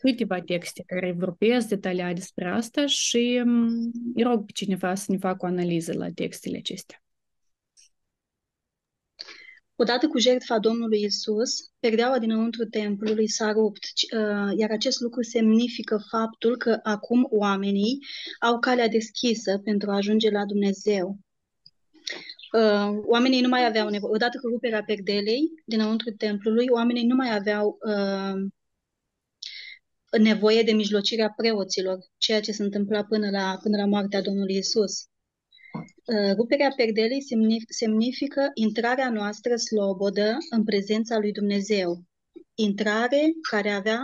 câteva texte care vorbesc detaliat despre asta și îi rog pe cineva să ne facă o analiză la textele acestea. Odată cu jertfa Domnului Isus, perdeaua dinăuntru templului s-a rupt, iar acest lucru semnifică faptul că acum oamenii au calea deschisă pentru a ajunge la Dumnezeu. Oamenii nu mai aveau nevoie, odată cu ruperea perdelei dinăuntru templului, oamenii nu mai aveau nevoie de mijlocirea preoților, ceea ce se întâmpla până la, până la moartea Domnului Isus. Uh, ruperea perdelei semnifică intrarea noastră slobodă în prezența lui Dumnezeu. Intrare care avea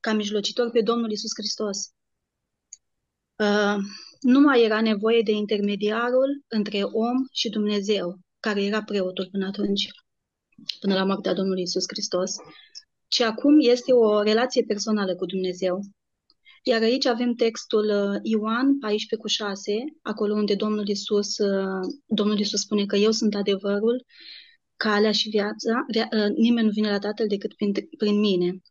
ca mijlocitor pe Domnul Isus Hristos. Uh, nu mai era nevoie de intermediarul între om și Dumnezeu, care era preotul până atunci, până la moartea Domnului Isus Hristos, ci acum este o relație personală cu Dumnezeu. Iar aici avem textul uh, Ioan 14 cu 6, acolo unde Domnul Isus, uh, Domnul Isus spune că eu sunt adevărul, calea și viața, uh, nimeni nu vine la Tatăl decât prin, prin mine.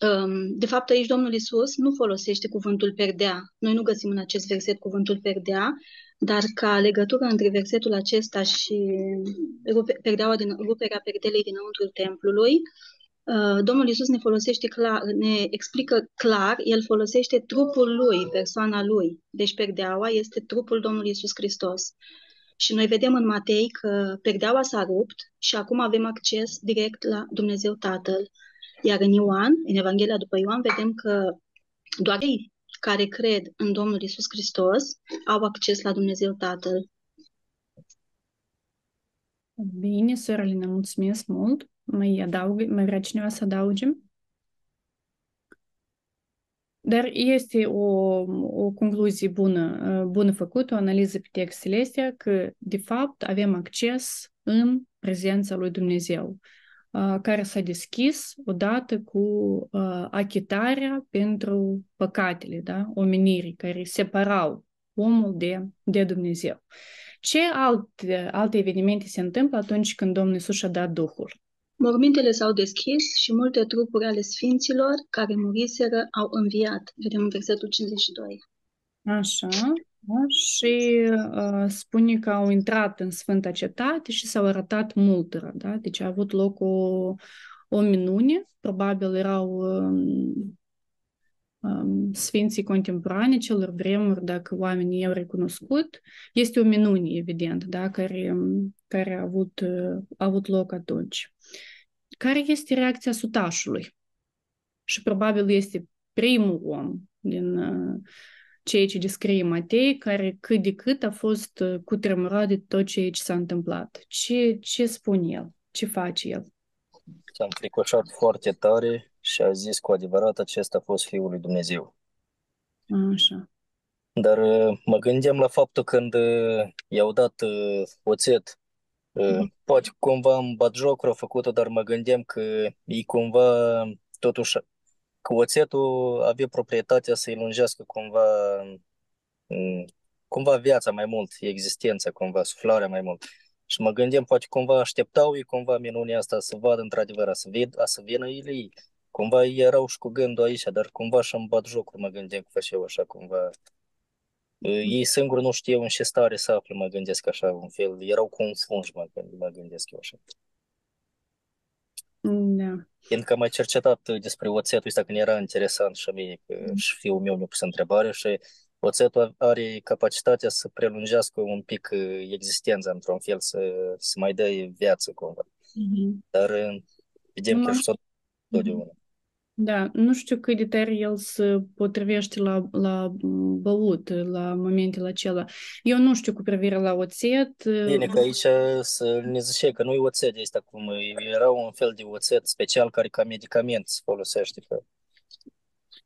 Um, de fapt, aici Domnul Isus nu folosește cuvântul perdea. Noi nu găsim în acest verset cuvântul perdea, dar ca legătură între versetul acesta și perdeaua din, ruperea perdelei dinăuntru templului, Uh, Domnul Isus ne folosește clar, ne explică clar, el folosește trupul lui, persoana lui. Deci perdeaua este trupul Domnului Isus Hristos. Și noi vedem în Matei că perdeaua s-a rupt și acum avem acces direct la Dumnezeu Tatăl. Iar în Ioan, în Evanghelia după Ioan, vedem că doar ei care cred în Domnul Isus Hristos au acces la Dumnezeu Tatăl. Bine, soră mulțumesc mult. Mai adaug, mai vrea cineva să adauge? Dar este o, o concluzie bună, bună făcută, o analiză pe textele astea, că de fapt avem acces în prezența lui Dumnezeu, care s-a deschis odată cu achitarea pentru păcatele, da? omenirii care separau omul de, de Dumnezeu. Ce alte, alte evenimente se întâmplă atunci când Domnul Iisus a dat Duhul? Mormintele s-au deschis și multe trupuri ale sfinților care muriseră au înviat. Vedem în versetul 52. Așa. Da? Și uh, spune că au intrat în Sfânta Cetate și s-au arătat multora. Da? Deci a avut loc o, o minune. Probabil erau um, um, sfinții contemporane celor vremuri, dacă oamenii i-au recunoscut. Este o minune, evident, da? care, care a, avut, uh, a avut loc atunci care este reacția sutașului. Și probabil este primul om din uh, ceea ce descrie Matei, care cât de cât a fost uh, cutremurat de tot ceea ce s-a întâmplat. Ce, ce spune el? Ce face el? S-a înfricoșat foarte tare și a zis cu adevărat acesta a fost Fiul lui Dumnezeu. Așa. Dar uh, mă gândeam la faptul când i-au dat oțet Mm. Poate cumva în batjocură a făcut-o, dar mă gândeam că e cumva totuși că oțetul avea proprietatea să-i lungească cumva, mm, cumva viața mai mult, existența cumva, suflarea mai mult. Și mă gândeam, poate cumva așteptau ei cumva minunea asta să vadă într-adevăr, să, ved, a să vină ei. Cumva ei erau și cu gândul aici, dar cumva și-mi bat jocuri, mă gândeam că făceau așa cumva. Ei singuri nu știu în ce stare să afle, mă gândesc așa, un fel, erau confunși, mă, mă gândesc eu așa. Da. Fiindcă am mai cercetat despre oțetul ăsta când era interesant și mie, că și fiul meu mi-a pus întrebare și oțetul are capacitatea să prelungească un pic existența într-un fel, să, să mai dă viață cumva. Mhm. Dar vedem că Nu. și tot totdeauna. Da, nu știu cât de tare el se potrivește la, la băut la momentele acelea. Eu nu știu cu privire la oțet. Bine, că aici să ne zice că nu e oțet ăsta, cum e- era un fel de oțet special care ca medicament se folosește. Că...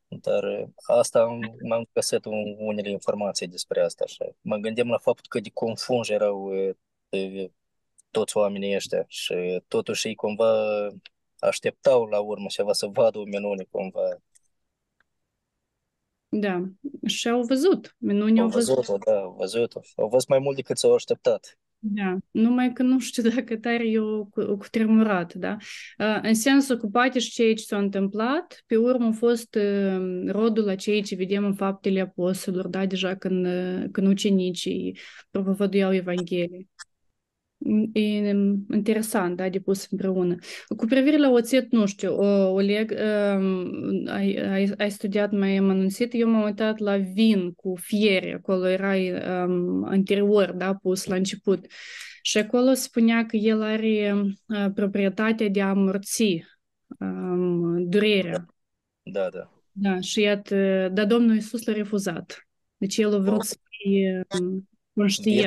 Dar asta am, m-am găsit un- unele informații despre asta. Așa. Mă gândeam la faptul că de confunși erau e, e, toți oamenii ăștia și totuși ei cumva așteptau la urmă ceva să vadă o minune cumva. Da, și au văzut. Minuni Au au văzut. văzut-o, da, au văzut-o. Au văzut mai mult decât s-au așteptat. Da, numai că nu știu dacă tare eu cu, cu tremurat, da? Uh, În sensul că poate și ceea ce s-a întâmplat, pe urmă a fost uh, rodul la ceea ce vedem în faptele apostolilor, da? Deja când, uh, când ucenicii propovăduiau Evanghelie. E interesant, da, de pus împreună. Cu privire la oțet, nu știu, o- Oleg, um, ai, ai, ai studiat mai amănunțit, eu m-am uitat la vin cu fiere, acolo era um, anterior, da, pus la început. Și acolo spunea că el are uh, proprietatea de a amorți um, durerea. Da, da. Da, și iată, dar Domnul Iisus l-a refuzat. Deci el a vrut să fie um, conștient.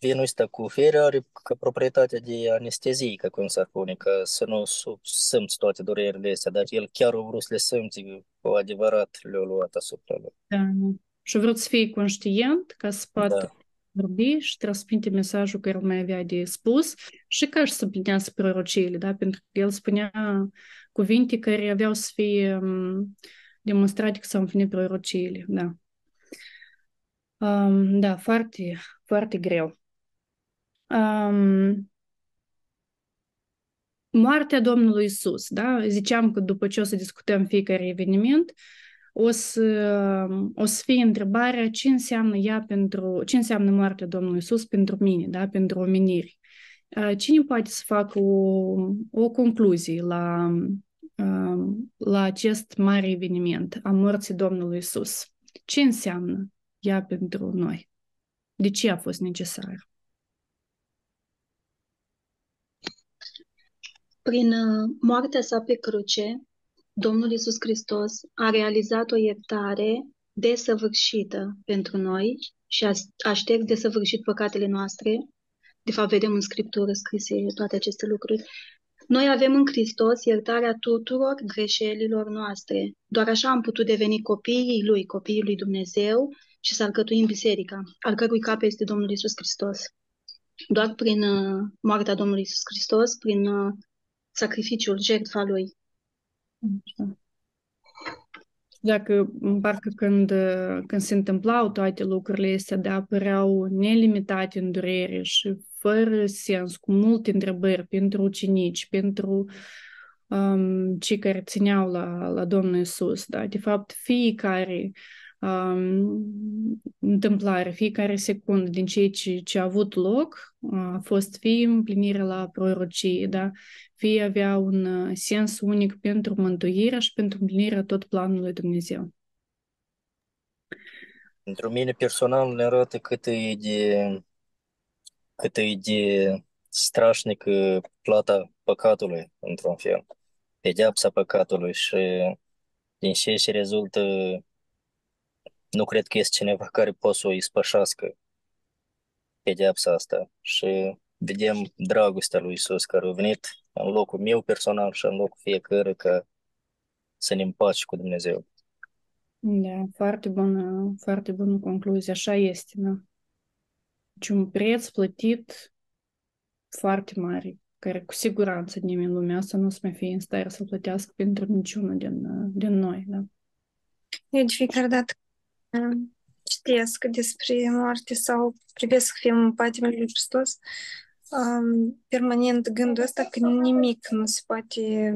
Vinul ăsta cu fiere are ca proprietatea de anestezie, ca cum s-ar spune, ca să nu su- simți toate durerile astea, dar el chiar a vrut să le simți cu adevărat, le-a luat asupra lui. Da, nu. Și a vrut să fie conștient ca să poată Da, vorbi și transmite mesajul care îl mai avea de spus și ca și să împlinească prorociile, da? Pentru că el spunea cuvinte care aveau să fie um, demonstrate că s-au împlinit prorociile, da. Um, da, foarte, foarte greu. Um, moartea Domnului Isus, da? Ziceam că după ce o să discutăm fiecare eveniment, o să, o să fie întrebarea ce înseamnă ea pentru, ce înseamnă moartea Domnului Isus pentru mine, da? Pentru omenire. Uh, Cine poate să facă o, o concluzie la, um, la acest mare eveniment a morții Domnului Isus? Ce înseamnă ea pentru noi? De ce a fost necesar? Prin uh, moartea sa pe cruce, Domnul Isus Hristos a realizat o iertare desăvârșită pentru noi și a, a șters desăvârșit păcatele noastre. De fapt, vedem în Scriptură scrise toate aceste lucruri. Noi avem în Hristos iertarea tuturor greșelilor noastre. Doar așa am putut deveni copiii Lui, copiii Lui Dumnezeu și să alcătuim biserica, al cărui cap este Domnul Isus Hristos. Doar prin uh, moartea Domnului Isus Hristos, prin uh, sacrificiul, jertfa Lui. Așa. Dacă, parcă când, când se întâmplau toate lucrurile astea, da, apăreau nelimitate în durere și fără sens, cu multe întrebări pentru ucenici, pentru um, cei care țineau la, la Domnul Isus, da, de fapt, fiecare um, întâmplare, fiecare secundă din ceea ce, ce a avut loc a fost fie împlinire la prorocie, da, fie avea un uh, sens unic pentru mântuirea și pentru împlinirea tot planului lui Dumnezeu. Pentru mine personal ne arată cât e de, cât e de strașnică plata păcatului, într-un fel. Pedeapsa păcatului și din ce și rezultă, nu cred că este cineva care poate să o ispășească pedeapsa asta. Și vedem dragostea lui Isus care a venit în locul meu personal și în locul fiecare ca să ne împaci cu Dumnezeu. Da, foarte bună, foarte bună concluzie, așa este, da. Deci un preț plătit foarte mare care cu siguranță nimeni în lumea asta nu o să mai fie în stare să plătească pentru niciunul din, din noi, da? Deci fiecare dată citesc despre moarte sau privesc filmul Patimile lui Hristos, um, permanent gândul ăsta că nimic nu se poate...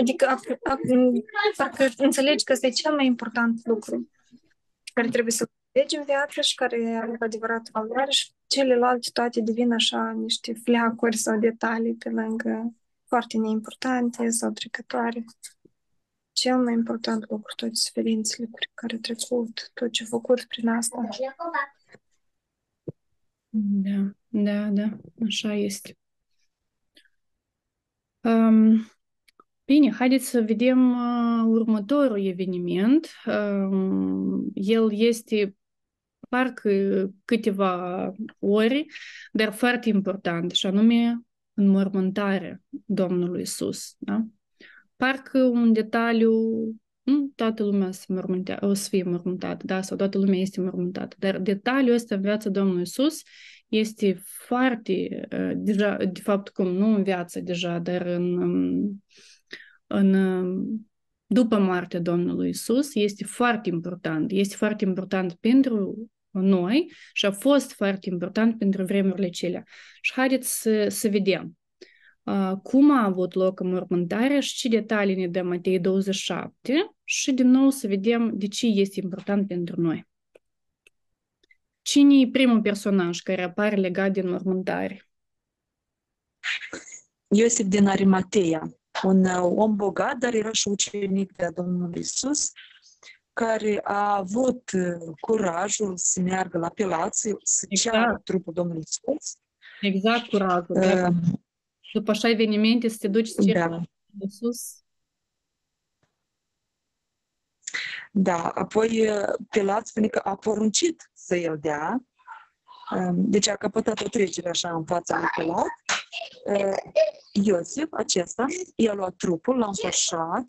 Adică a, a, parcă înțelegi că ăsta e cel mai important lucru care trebuie să înțelegi în viață și care are cu adevărat valoare și celelalte toate devin așa niște fleacuri sau detalii pe lângă foarte neimportante sau trecătoare cel mai important lucru, toate suferințele cu care a trecut, tot ce a făcut prin asta. Da, da, da, așa este. Um, bine, haideți să vedem uh, următorul eveniment. Um, el este parcă câteva ore, dar foarte important, și anume înmormântarea Domnului Isus. Da? Parcă un detaliu, nu toată lumea să mormântea, o să fie mormântată, da, sau toată lumea este mormântată, dar detaliul ăsta în viața Domnului Iisus este foarte, deja, de fapt, cum nu în viață deja, dar în, în după moartea Domnului Isus, este foarte important. Este foarte important pentru noi și a fost foarte important pentru vremurile acelea. Și haideți să, să vedem cum a avut loc înmormântarea și ce detalii ne dă Matei 27 și din nou să vedem de ce este important pentru noi. Cine e primul personaj care apare legat de înmormântare? Iosif din Arimateia, un om bogat, dar era și ucenic de Domnul Isus, care a avut curajul să meargă la Pilat, să exact. ceară trupul Domnului Isus. Exact, curajul. Uh, după așa evenimente să te duci să da. sus. Da, apoi Pilat spune că a poruncit să el dea, deci a căpătat o trecere așa în fața lui Pilat. Iosif, acesta, i-a luat trupul, l-a înfășat,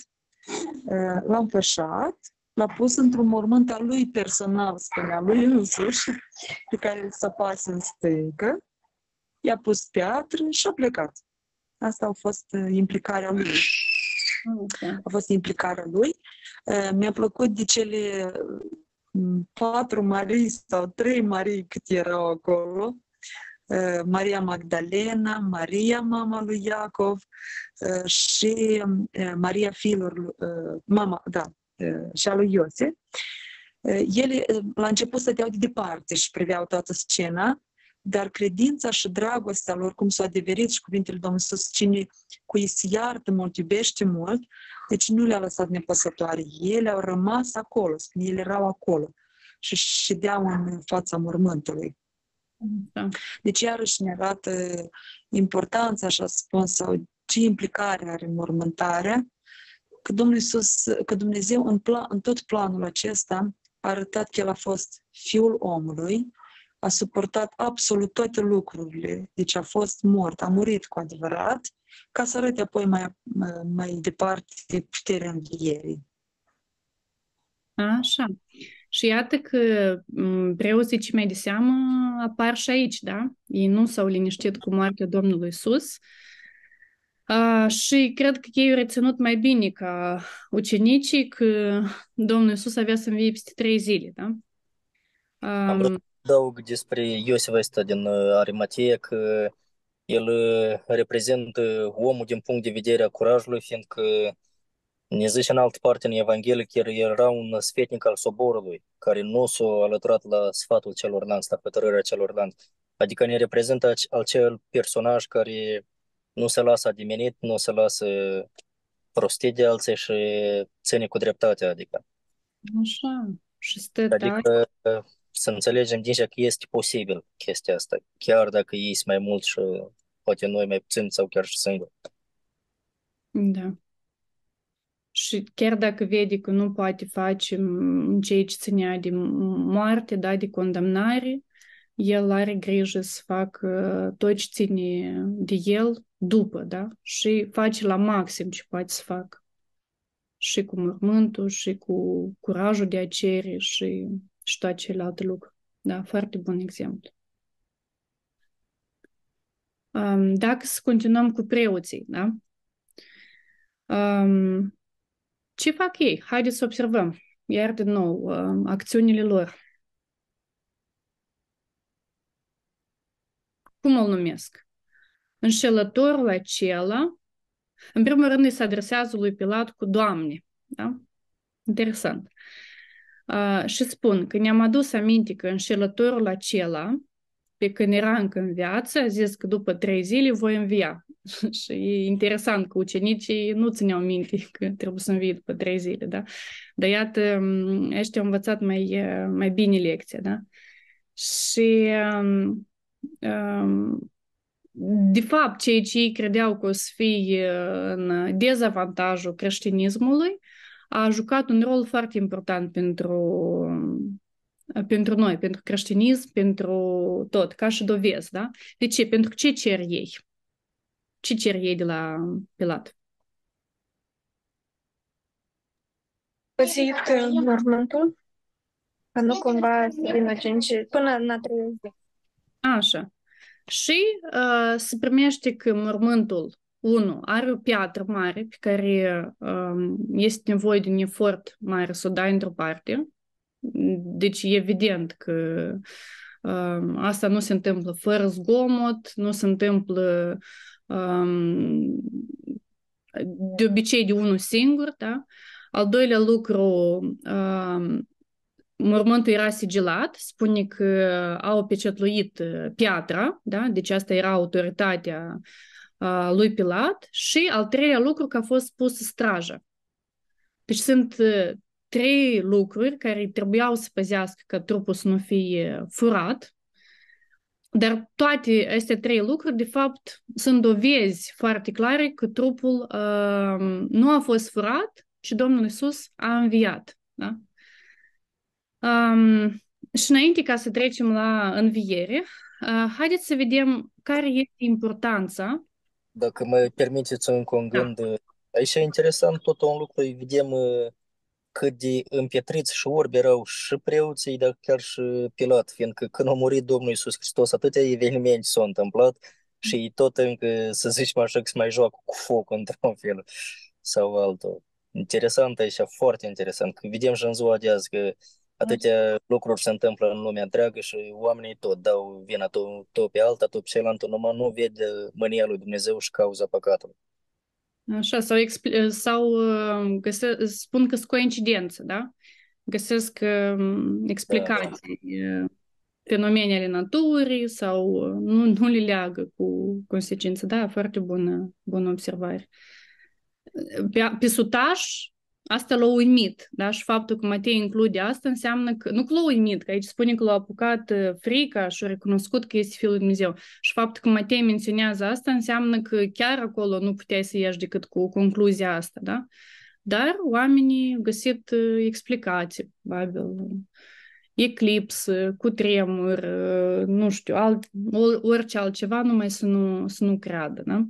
l-a înfășat, l-a pus într-un mormânt al lui personal, spunea lui însuși, pe care să pasă în stâncă, i-a pus piatră și a plecat. Asta a fost implicarea lui. A fost implicarea lui. Mi-a plăcut de cele patru Marii sau trei Marii cât erau acolo. Maria Magdalena, Maria, mama lui Iacov și Maria fiilor, mama, da, și a lui Iosef. Ele la început stăteau de departe și priveau toată scena dar credința și dragostea lor, cum s-a adeverit și cuvintele Domnului Iisus, cine cu ei se iartă mult, iubește mult, deci nu le-a lăsat nepăsătoare. Ele au rămas acolo, spune, ele erau acolo și ședeau în fața mormântului. Da. Deci iarăși ne arată importanța, așa spun, sau ce implicare are mormântarea, că Domnul Iisus, că Dumnezeu în, plan, în tot planul acesta a arătat că El a fost Fiul omului, a suportat absolut toate lucrurile, deci a fost mort, a murit cu adevărat, ca să arăte apoi mai, mai departe puterea învierii. Așa. Și iată că preoții ce mai de seamă apar și aici, da? Ei nu s-au liniștit cu moartea Domnului Isus. Uh, și cred că ei au reținut mai bine ca ucenicii că Domnul Isus avea să învie peste trei zile, da? Um, adaug despre Iosif ăsta din Arimatea că el reprezintă omul din punct de vedere a curajului, fiindcă ne zice în altă parte în Evanghelie că era un sfetnic al soborului, care nu s-a alăturat la sfatul celorlalți, la hotărârea celorlalți. Adică ne reprezintă acel personaj care nu se lasă adimenit, nu se lasă prostit de alții și ține cu dreptatea, adică. Așa. Și stă adică să înțelegem deja că este posibil chestia asta, chiar dacă ei sunt mai mult și poate noi mai puțin sau chiar și singuri. Da. Și chiar dacă vede că nu poate face ceea ce ținea de moarte, da, de condamnare, el are grijă să facă tot ce ține de el după, da? Și face la maxim ce poate să facă. Și cu mormântul, și cu curajul de a cere, și și toate celelalte lucruri. Da, foarte bun exemplu. Um, dacă să continuăm cu preoții, da? Um, ce fac ei? Haideți să observăm. Iar din nou, um, acțiunile lor. Cum îl numesc? Înșelătorul acela, în primul rând, îi se adresează lui Pilat cu Doamne. Da? Interesant. Uh, și spun că ne-am adus aminte că înșelătorul acela, pe când era încă în viață, a zis că după trei zile voi învia. *laughs* și e interesant că ucenicii nu țineau minte că trebuie să învie după trei zile, da? Dar iată, ăștia au învățat mai, mai bine lecția, da? Și um, um, de fapt, cei ce ei credeau că o să fie în dezavantajul creștinismului, a jucat un rol foarte important pentru, pentru noi, pentru creștinism, pentru tot, ca și dovezi, da? De ce? Pentru ce cer ei? Ce cer ei de la Pilat? Păzit mormântul, ca nu cumva să vină cinci, până la trei zi. Așa. Și uh, se primește că mormântul 1. Are o piatră mare pe care um, este nevoie de un efort mare să o dai într-o parte. Deci e evident că um, asta nu se întâmplă fără zgomot, nu se întâmplă um, de obicei de unul singur, da? Al doilea lucru, um, mormântul era sigilat, spune că au pecetluit piatra, da? deci asta era autoritatea lui Pilat și al treilea lucru că a fost pus strajă. Deci sunt trei lucruri care trebuiau să păzească că trupul să nu fie furat, dar toate aceste trei lucruri, de fapt, sunt dovezi foarte clare că trupul uh, nu a fost furat și Domnul Isus a înviat. Da? Um, și înainte ca să trecem la înviere, uh, haideți să vedem care este importanța dacă mă permiteți încă un gând, da. aici e interesant tot un lucru, vedem cât de împietriți și orbi erau și preoții, dar chiar și Pilat, fiindcă când a murit Domnul Iisus Hristos, atâtea evenimente s-au întâmplat și tot încă, să zicem așa, că se mai joacă cu foc *laughs* într-un fel sau altul. Interesant aici, foarte interesant. Că vedem și în ziua de azi că atâtea lucruri se întâmplă în lumea întreagă și oamenii tot dau vina tot, tot pe alta, tot pe cealaltă, numai nu vede mânia lui Dumnezeu și cauza păcatului. Așa, sau, expl- sau uh, găse- spun că sunt coincidență, da? Găsesc uh, explicații, da. fenomenele naturii sau nu, nu le leagă cu consecințe. Da, foarte bună, bună observare. Pe, pe sutaș, Asta l-a uimit, da? Și faptul că Matei include asta înseamnă că, nu că l-a uimit, că aici spune că l-a apucat frica și a recunoscut că este Fiul lui Dumnezeu. Și faptul că Matei menționează asta înseamnă că chiar acolo nu puteai să ieși decât cu concluzia asta, da? Dar oamenii au găsit explicații, probabil, eclips, cu tremur, nu știu, alt, orice altceva, numai să nu, să nu creadă, da?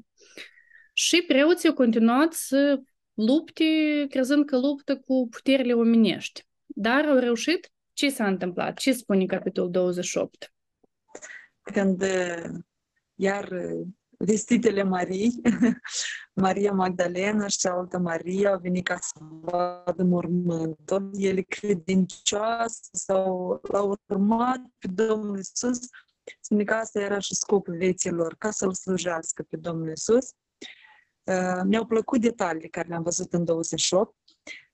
Și preoții au continuat să lupte crezând că luptă cu puterile omenești. Dar au reușit? Ce s-a întâmplat? Ce spune capitolul 28? Când iar vestitele Marii, *laughs* Maria Magdalena și cealaltă Maria au venit ca să vadă mormântul. Ele credincioase sau l-au urmat pe Domnul Isus. Spune că asta era și scopul vieților, ca să-L slujească pe Domnul Isus. Mi-au plăcut detaliile care le-am văzut în 28.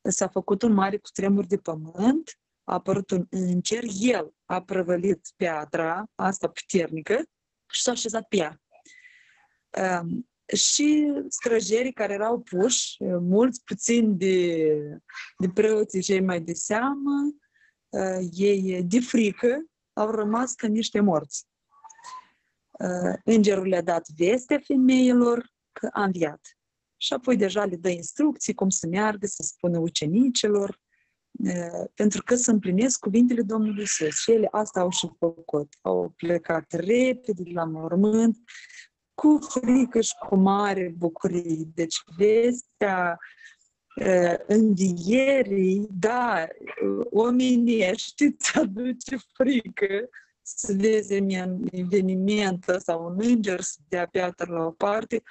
S-a făcut un mare cutremur de pământ, a apărut un înger, el a prăvălit piatra, asta puternică, și s-a așezat pe ea. Și străjerii care erau puși, mulți puțini de, de preoții cei mai de seamă, ei de frică au rămas ca niște morți. Îngerul le-a dat veste femeilor, că a înviat. Și apoi deja le dă instrucții cum să meargă, să spună ucenicilor, pentru că să împlinesc cuvintele Domnului Iisus. Și ele asta au și făcut. Au plecat repede la mormânt, cu frică și cu mare bucurie. Deci vestea învierii, da, omenești îți *laughs* aduce frică, să vezi un eveniment sau un înger să dea piatră la o parte,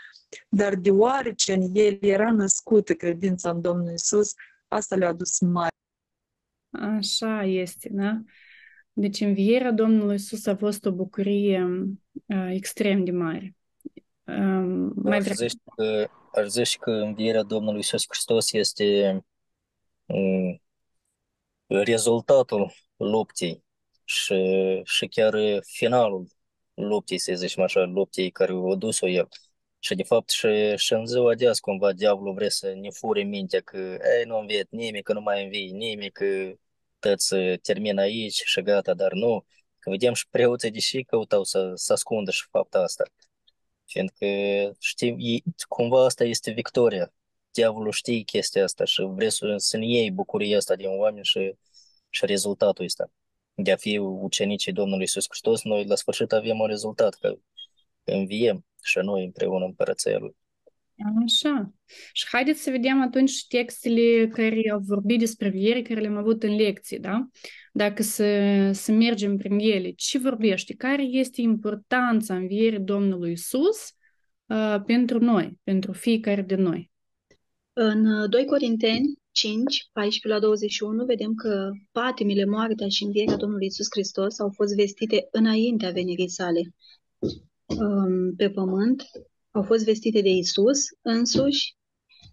dar deoarece în el era născută credința în Domnul Isus, asta le-a adus mare. Așa este, da? Deci învierea Domnului Isus a fost o bucurie uh, extrem de mare. Um, mai Aș vreau... zice că, aș zice că învierea Domnului Iisus Hristos este um, rezultatul luptei și, și chiar finalul luptei, să zicem așa, luptei care a dus-o el. Și de fapt și, și în ziua de azi cumva diavolul vrea să ne fure mintea că ei, nu înviet nimic, că nu mai învii nimic, că tot să termină aici și gata, dar nu. Că vedem și preoții deși căutau să, să ascundă și fapta asta. Fiindcă știi, ei- cumva asta este victoria. Diavolul știe chestia asta și vrea să, să ne iei bucuria asta din oameni și, și rezultatul ăsta. De a fi ucenicii Domnului Iisus Hristos, noi la sfârșit avem un rezultat, că înviem și noi împreună în Împărăția Lui. Așa. Și haideți să vedem atunci textele care au vorbit despre înviere, care le-am avut în lecții, da? Dacă să, să mergem prin ele, ce vorbește? Care este importanța învierii Domnului Isus uh, pentru noi, pentru fiecare de noi? În uh, 2 Corinteni 5, 14 la 21, vedem că patimile, moartea și învierea Domnului Isus Hristos au fost vestite înaintea venirii sale um, pe pământ, au fost vestite de Isus însuși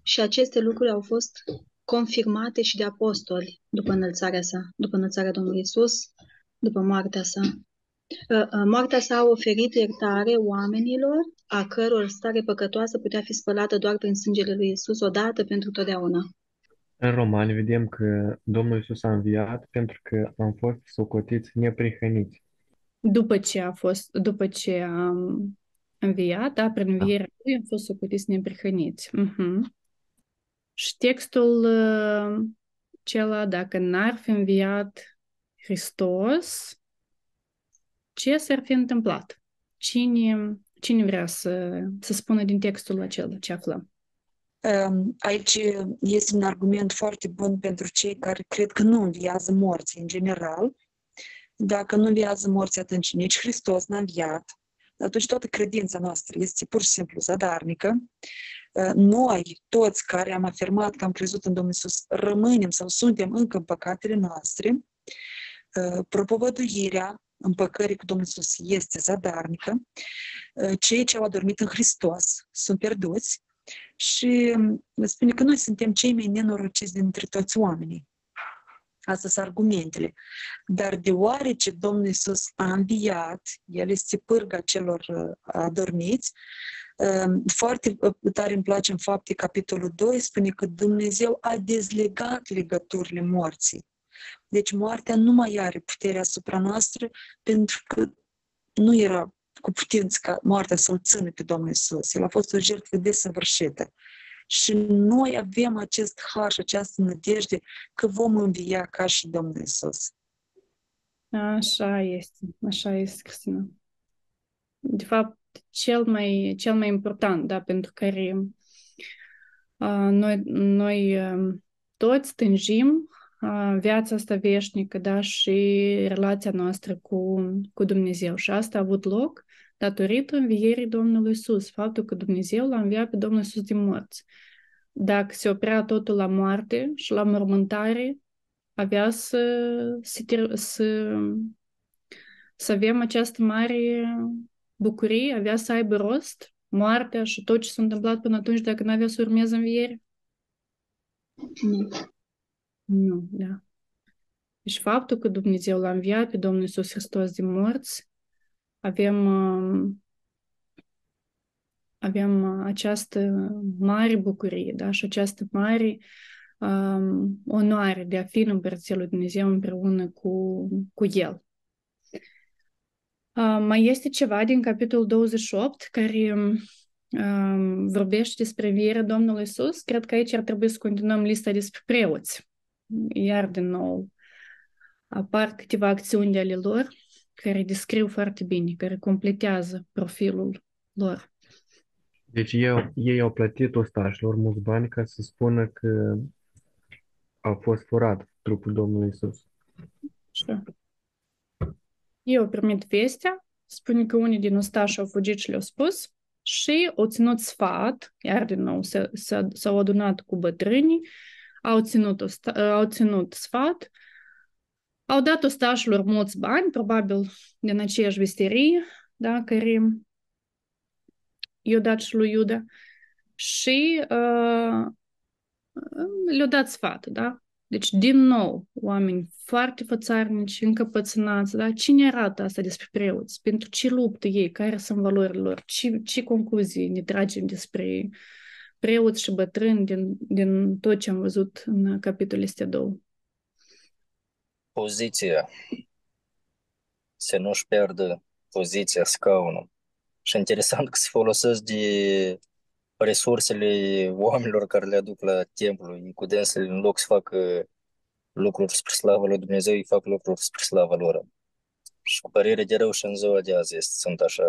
și aceste lucruri au fost confirmate și de apostoli după înălțarea sa, după înălțarea Domnului Isus, după moartea sa. Uh, uh, Moartea sa a oferit iertare oamenilor a căror stare păcătoasă putea fi spălată doar prin sângele lui Isus odată pentru totdeauna. În Romani vedem că Domnul Iisus a înviat pentru că am fost socotiți neprihăniți. După ce a fost, după ce a înviat, da, prin învierea lui am fost socotiți neprihăniți. Mhm. Și textul uh, acela, dacă n-ar fi înviat Hristos, ce s-ar fi întâmplat? Cine, cine vrea să, să spună din textul acela ce aflăm? Um, Aici este un argument foarte bun pentru cei care cred că nu înviază morții în general. Dacă nu înviază morții, atunci nici Hristos n-a înviat. Atunci toată credința noastră este pur și simplu zadarnică. Uh, Noi, toți care am afirmat că am crezut în Domnul Iisus, rămânem sau suntem încă în păcatele noastre. Uh, Propovăduirea împăcării cu Domnul Iisus este zadarnică. Uh, Cei ce au adormit în Hristos sunt pierduți și um, spune că noi suntem cei mai nenorociți dintre toți oamenii. Astea sunt argumentele. Dar deoarece Domnul Iisus a înviat, El este pârga celor uh, adormiți, um, foarte uh, tare îmi place în fapte capitolul 2, spune că Dumnezeu a dezlegat legăturile morții. Deci moartea nu mai are puterea asupra noastră pentru că nu era cu putință ca moartea să-L țină pe Domnul Isus. El a fost o jertfă desăvârșită. Și noi avem acest har și această nădejde că vom învia ca și Domnul Isus. Așa este, așa este, Cristina. De fapt, cel mai, cel mai important, da, pentru care uh, noi, noi uh, toți tânjim uh, viața asta veșnică, da, și relația noastră cu, cu Dumnezeu. Și asta a avut loc datorită învierii Domnului Isus, faptul că Dumnezeu l-a înviat pe Domnul Isus din morți. Dacă se oprea totul la moarte și la mormântare, avea să, să, ter- să, să avem această mare bucurie, avea să aibă rost moartea și tot ce s-a întâmplat până atunci dacă nu avea să urmeze înviere? Nu. Nu, da. Deci faptul că Dumnezeu l-a înviat pe Domnul Iisus Hristos din morți, avem, um, avem uh, această mare bucurie, da? Și această mare um, onoare de a fi în Împărăția lui Dumnezeu împreună cu, cu El. Uh, mai este ceva din capitolul 28 care um, vorbește despre învierea Domnului Isus. Cred că aici ar trebui să continuăm lista despre preoți. Iar din nou apar câteva acțiuni de ale lor care descriu foarte bine, care completează profilul lor. Deci ei, ei au plătit ostașilor mulți bani ca să spună că a fost furat trupul Domnului Isus. Așa. Ei au primit vestea, spune că unii din ostași au fugit și le-au spus și au ținut sfat, iar din nou s- s- s-au adunat cu bătrânii, au ținut, osta- au ținut sfat, au dat ostașilor mulți bani, probabil din aceeași vesterie, da, care i-a dat și lui Iuda, și uh, le-a dat sfat, da? Deci, din nou, oameni foarte fățarnici, încăpățânați, da? Cine arată asta despre preoți? Pentru ce luptă ei? Care sunt valorile lor? Ce, ce concluzii ne tragem despre preoți și bătrâni din, din tot ce am văzut în capitolul astea două? Poziția. Să nu-și pierdă poziția, scaunul. Și interesant că se folosesc de resursele oamenilor care le aduc la templu. Cu dânsele, în loc să facă lucruri spre slava lui Dumnezeu, îi fac lucruri spre slava lor. Și cu părere de rău și în ziua de azi este, sunt așa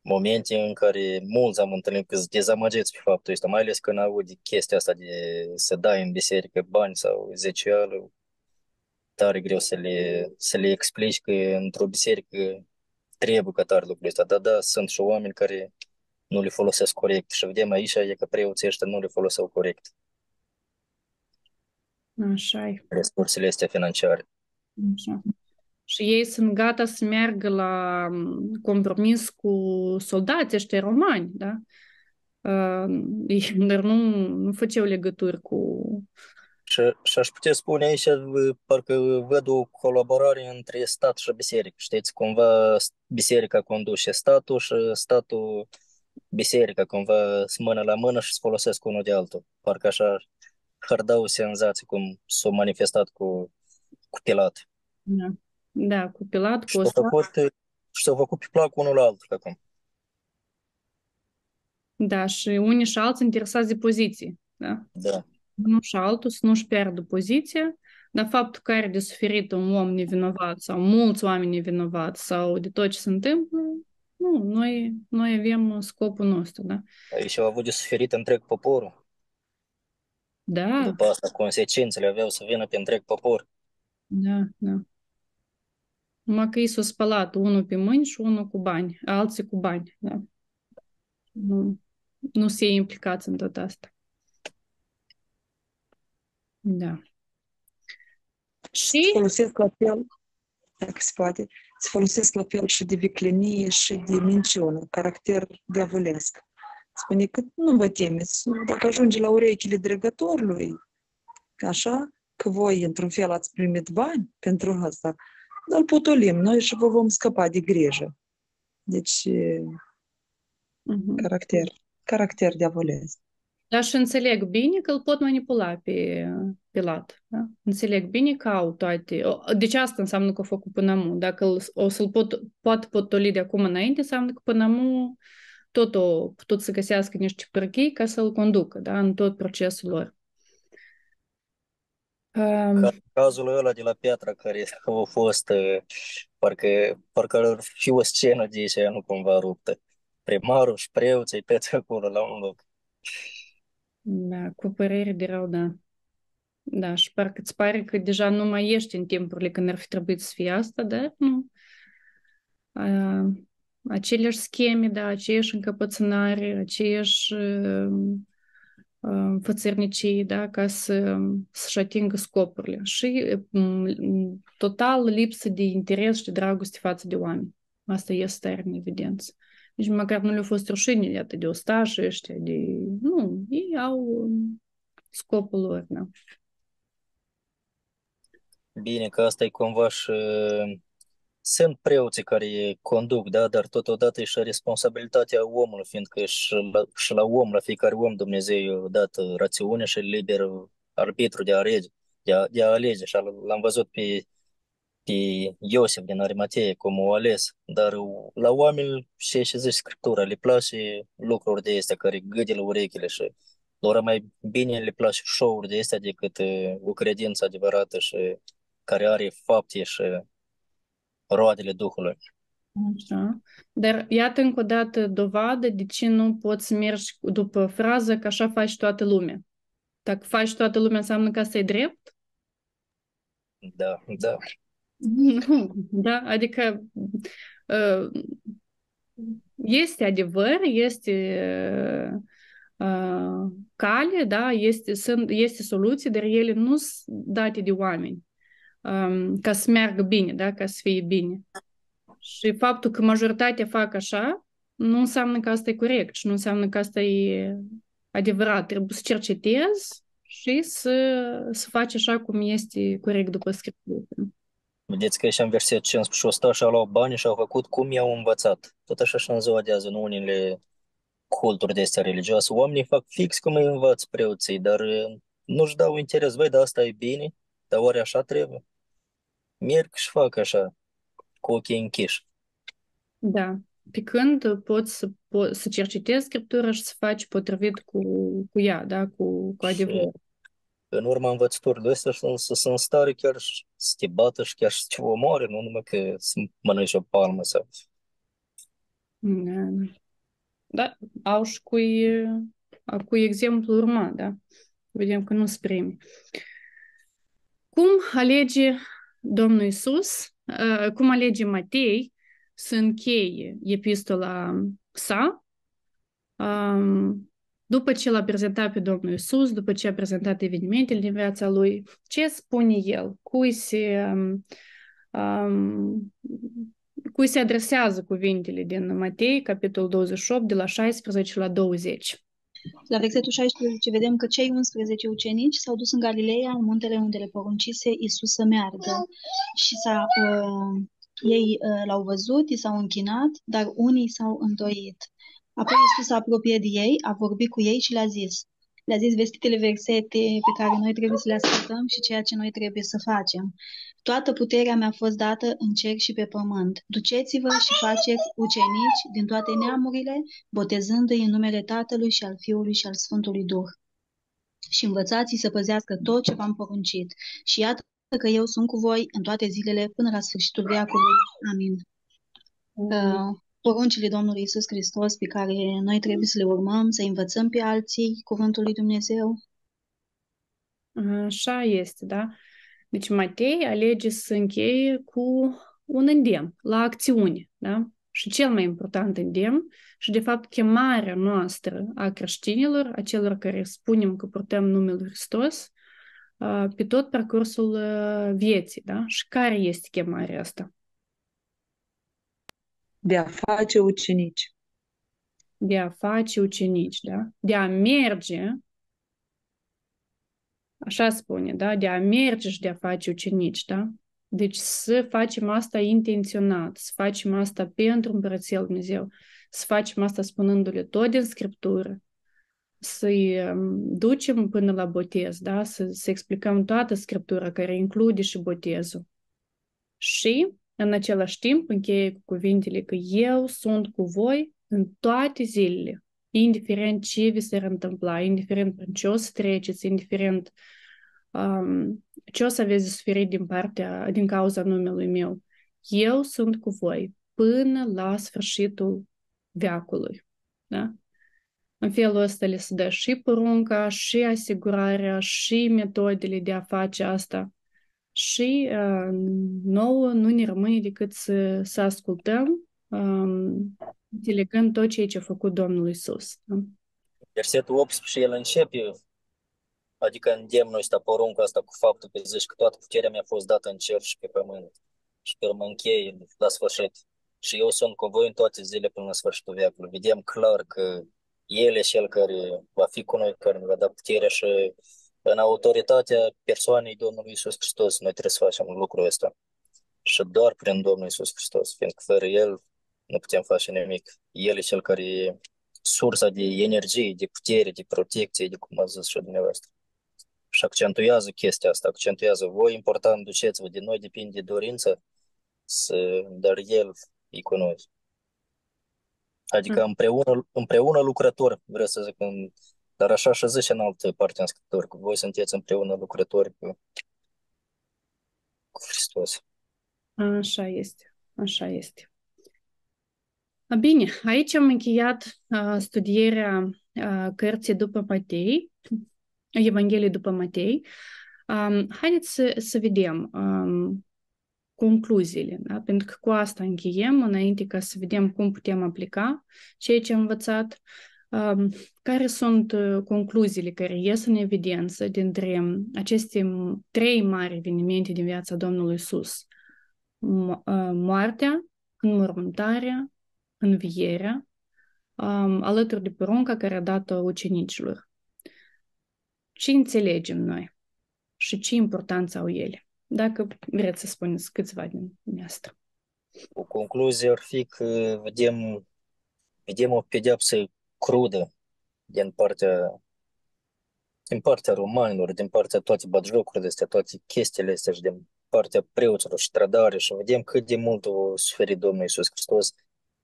momente în care mulți am întâlnit că sunt dezamăgiți pe faptul ăsta, mai ales când aud chestia asta de să dai în biserică bani sau zecială, tare greu să le, să le explici că într-o biserică trebuie ca tare lucrul ăsta. Dar da, sunt și oameni care nu le folosesc corect și vedem aici e că preoții ăștia nu le foloseau corect Așa e. resursele astea financiare. Așa. Și ei sunt gata să meargă la m, compromis cu soldații ăștia romani, da? Uh, *laughs* ei- Dar nu, nu făceau legături cu... Și, și aș putea spune aici, v- parcă văd o colaborare între stat și biserică. Știți, cumva s- biserica conduce statul și statul biserica, cumva sunt mână la mână și se folosesc unul de altul. Parcă așa ar da o senzație cum s-a manifestat cu, cu Pilat. Da, da cu Pilat, cu Și s-au Osta. făcut, și s-au făcut pe plac unul la altul acum. Da, și unii și alții interesați de poziții, da? Da. Unul și altul să nu-și pierdă poziția, dar faptul că are de suferit un om nevinovat sau mulți oameni nevinovați sau de tot ce se întâmplă, nu, noi, noi avem scopul nostru, da? Aici au avut de suferit întreg poporul. Da, După asta, consecințele aveau să vină pe întreg popor. da, da. Numai că ei s-au spălat unul pe mâini și unul cu bani, alții cu bani, da? Nu, nu se implicați în tot asta. Da. Se Și folosesc la fel, dacă se poate, se folosesc la fel și de viclenie și de minciună, caracter diavolesc. Spune că nu vă temeți, dacă ajunge la urechile dregătorului, așa, că voi într-un fel ați primit bani pentru asta, dar îl potolim noi și vă vom scăpa de grijă. Deci, e, Mhm. Caracter. Caracter diavolesc. Dar și înțeleg bine că îl pot manipula pe Pilat. Da? Înțeleg bine că au toate... o- Deci asta înseamnă că a făcut până amu. Dacă îl, o să-l pot, poate potoli de acum înainte, înseamnă că până amu tot o putut să găsească niște pârghii ca să-l conducă da? în tot procesul lor. Um, Ca cazul ăla de la Piatra care *laughs* a fost, uh, parcă, parcă ar fi o scenă de aici, nu cumva ruptă. Primarul și preoții *laughs* pe acolo la un loc. Da, cu părere de rău, da. Da, și parcă îți pare că deja nu mai ești în timpurile când ar fi trebuit să fie asta, dar nu. A, aceleași scheme, da, aceeași încăpățânare, aceeași uh, uh, fățărnicii, da, ca să, să-și atingă scopurile. Și um, total lipsă de interes și de dragoste față de oameni. Asta este tare în evidență. Nici măcar nu le-a fost rușine iată, de ostași ăștia, de... Nu, ei au um, scopul lor, da. Bine că asta e cumva și sunt preoții care conduc, da, dar totodată e și responsabilitatea omului, fiindcă și la, și la om, la fiecare om Dumnezeu a dat rațiune și liber arbitru de a alege, de a, de a alege. Și l-am văzut pe, pe Iosif din Arimatea cum o ales, dar la oameni și și zice Scriptura, le place lucruri de astea care gâdilă urechile și lor mai bine le place show-uri de astea decât uh, o credință adevărată și care are fapte și roadele Duhului. Așa. Dar iată încă o dată dovadă de ce nu poți să mergi după frază că așa faci toată lumea. Dacă faci toată lumea înseamnă că asta e drept? Da, da. Nu, *laughs* da, adică uh, este adevăr, este uh, cale, da, este, sunt, este soluție, dar ele nu sunt date de oameni um, ca să meargă bine, da, ca să fie bine. Și faptul că majoritatea fac așa, nu înseamnă că asta e corect și nu înseamnă că asta e adevărat. Trebuie să cercetezi și să, să faci așa cum este corect după scriptură. Vedeți că și în versetul 15 și 100 și-au luat bani și au făcut cum i-au învățat. Tot așa și în ziua de azi, în unele culturi de astea religioase, oamenii fac fix cum îi învăț preoții, dar nu-și dau interes. Băi, dar asta e bine, dar oare așa trebuie? Merg și fac așa, cu ochii închiși. Da. Pe când poți să, po- să cercetezi Scriptura și să faci potrivit cu, cu ea, da? cu, cu adevărul. În urma învățăturilor astea sunt, sunt în stare chiar să te bată și chiar să te omoare, nu numai că să mănânci o palmă sau... Da, da au și cui, cui exemplu urma, da? Vedem că nu se primi. Cum alege Domnul Isus, cum alege Matei să încheie epistola sa, după ce l-a prezentat pe Domnul Isus, după ce a prezentat evenimentele din viața lui, ce spune el? Cui se, um, cui se adresează cuvintele din Matei, capitolul 28, de la 16 la 20? La versetul 16 vedem că cei 11 ucenici s-au dus în Galileea, în muntele unde le poruncise Isus să meargă. Și s-a, uh, ei uh, l-au văzut, i s-au închinat, dar unii s-au îndoit. Apoi Iisus s-a apropiat de ei, a vorbit cu ei și le-a zis. Le-a zis vestitele versete pe care noi trebuie să le ascultăm și ceea ce noi trebuie să facem. Toată puterea mi-a fost dată în cer și pe pământ. Duceți-vă și faceți ucenici din toate neamurile, botezându-i în numele Tatălui și al Fiului și al Sfântului Duh. Și învățați să păzească tot ce v-am poruncit. Și iată că eu sunt cu voi în toate zilele până la sfârșitul veacului. Amin. Uh, poruncile Domnului Isus Hristos pe care noi trebuie să le urmăm, să învățăm pe alții cuvântul lui Dumnezeu. Așa este, da? Deci Matei alege să încheie cu un îndemn la acțiune, da? Și cel mai important îndemn și, de fapt, chemarea noastră a creștinilor, a celor care spunem că purtăm numele lui Hristos, pe tot parcursul vieții, da? Și care este chemarea asta? De a face ucenici. De a face ucenici, da? De a merge, așa spune, da? De a merge și de a face ucenici, da? Deci să facem asta intenționat, să facem asta pentru Împărăția Dumnezeu, să facem asta spunându-le tot din Scriptură, să-i ducem până la botez, da? să, să explicăm toată Scriptura care include și botezul. Și în același timp încheie cu cuvintele că eu sunt cu voi în toate zilele, indiferent ce vi se întâmpla, indiferent prin ce o să treceți, indiferent um, ce o să aveți de suferit din partea, din cauza numelui meu. Eu sunt cu voi până la sfârșitul veacului. Da? În felul ăsta le se dă și porunca, și asigurarea, și metodele de a face asta și uh, nouă nu ne rămâne decât să, să ascultăm, um, înțelegând tot ceea ce a făcut Domnul Isus. Da? Versetul 18, el începe, adică îndemnul ăsta, porunca asta cu faptul că zici că toată puterea mi-a fost dată în cer și pe pământ. Și pe urmă încheie la sfârșit. Și eu sunt cu voi în toate zilele până la sfârșitul veacului. Vedem clar că El e Cel care va fi cu noi, care ne va da puterea și în autoritatea persoanei Domnului Isus Hristos, noi trebuie să facem lucrul ăsta. Și doar prin Domnul Isus Hristos, fiindcă fără El nu putem face nimic. El e cel care e sursa de energie, de putere, de protecție, de cum a zis și dumneavoastră. Și accentuează chestia asta, accentuează voi important, duceți-vă, de noi depinde de dorință, să, dar El e cu noi. Adică împreună, împreună lucrător, vreau să zic, în dar așa și zice în altă parte în Scriptură, că voi sunteți împreună lucrători cu, cu Hristos. Așa este, așa este. Bine, aici am încheiat uh, studierea uh, cărții după Matei, Evanghelie după Matei. Um, haideți să, să vedem um, concluziile, da? pentru că cu asta încheiem înainte ca să vedem cum putem aplica ceea ce am învățat, um, care sunt uh, concluziile care ies în evidență dintre aceste trei mari evenimente din viața Domnului Isus. Mo- uh, moartea, înmormântarea, învierea, um, alături de porunca care a dat-o ucenicilor. Ce înțelegem noi și ce importanță au ele? Dacă vreți să spuneți câțiva din asta. O concluzie ar fi că vedem, vedem o pedeapsă crudă din partea din partea romanilor, din partea toate batjocurile astea, toate chestiile astea și din partea preoților și trădare și vedem cât de mult o suferit Domnul Iisus Hristos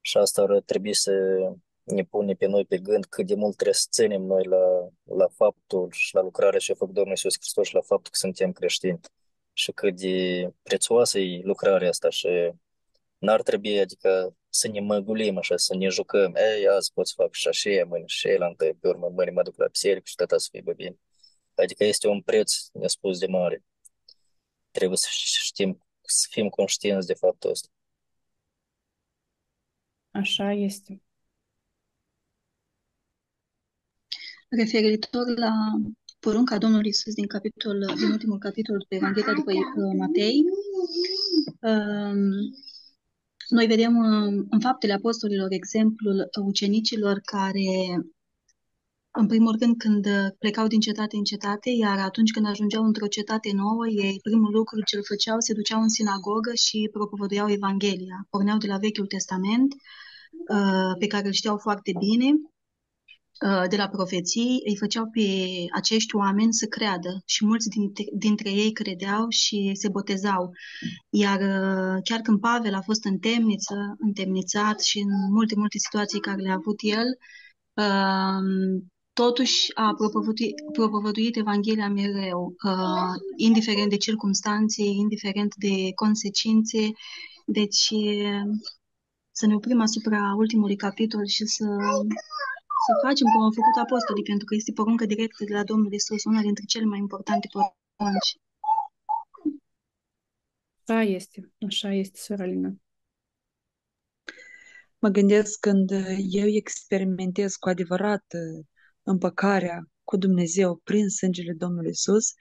și asta ar trebui să ne pune pe noi pe gând cât de mult trebuie să ținem noi la, la faptul și la lucrarea ce a făcut Domnul Iisus Hristos și la faptul că suntem creștini și cât de prețioasă e lucrarea asta și n-ar trebui, adică să ne măgulim așa, să ne jucăm, ei, azi pot să fac și așa, mâine și la întâi, pe urmă, mâine mă duc la biserică și tata să fie bine. Adică este un preț nespus de mare. Trebuie să știm, să fim conștienți de faptul ăsta. Așa este. Referitor la porunca Domnului Isus din, capitol, din ultimul capitol pe Evanghelia după uh, Matei, um, noi vedem uh, în faptele apostolilor exemplul ucenicilor care, în primul rând, când plecau din cetate în cetate, iar atunci când ajungeau într-o cetate nouă, ei, primul lucru ce îl făceau, se duceau în sinagogă și propovăduiau Evanghelia. Porneau de la Vechiul Testament, uh, pe care îl știau foarte bine, Uh, de la profeții îi făceau pe acești oameni să creadă și mulți dintre, dintre ei credeau și se botezau. Iar uh, chiar când Pavel a fost în temniță, întemnițat și în multe, multe situații care le-a avut el, um, totuși a propovăduit, propovăduit Evanghelia mereu, uh, indiferent de circunstanțe, indiferent de consecințe. Deci să ne oprim asupra ultimului capitol și să să facem cum au făcut apostolii, pentru că este poruncă directă de la Domnul Isus, una dintre cele mai importante porunci. Da, este. Așa este, Soralina. Mă gândesc când eu experimentez cu adevărat uh, împăcarea cu Dumnezeu prin sângele Domnului Isus,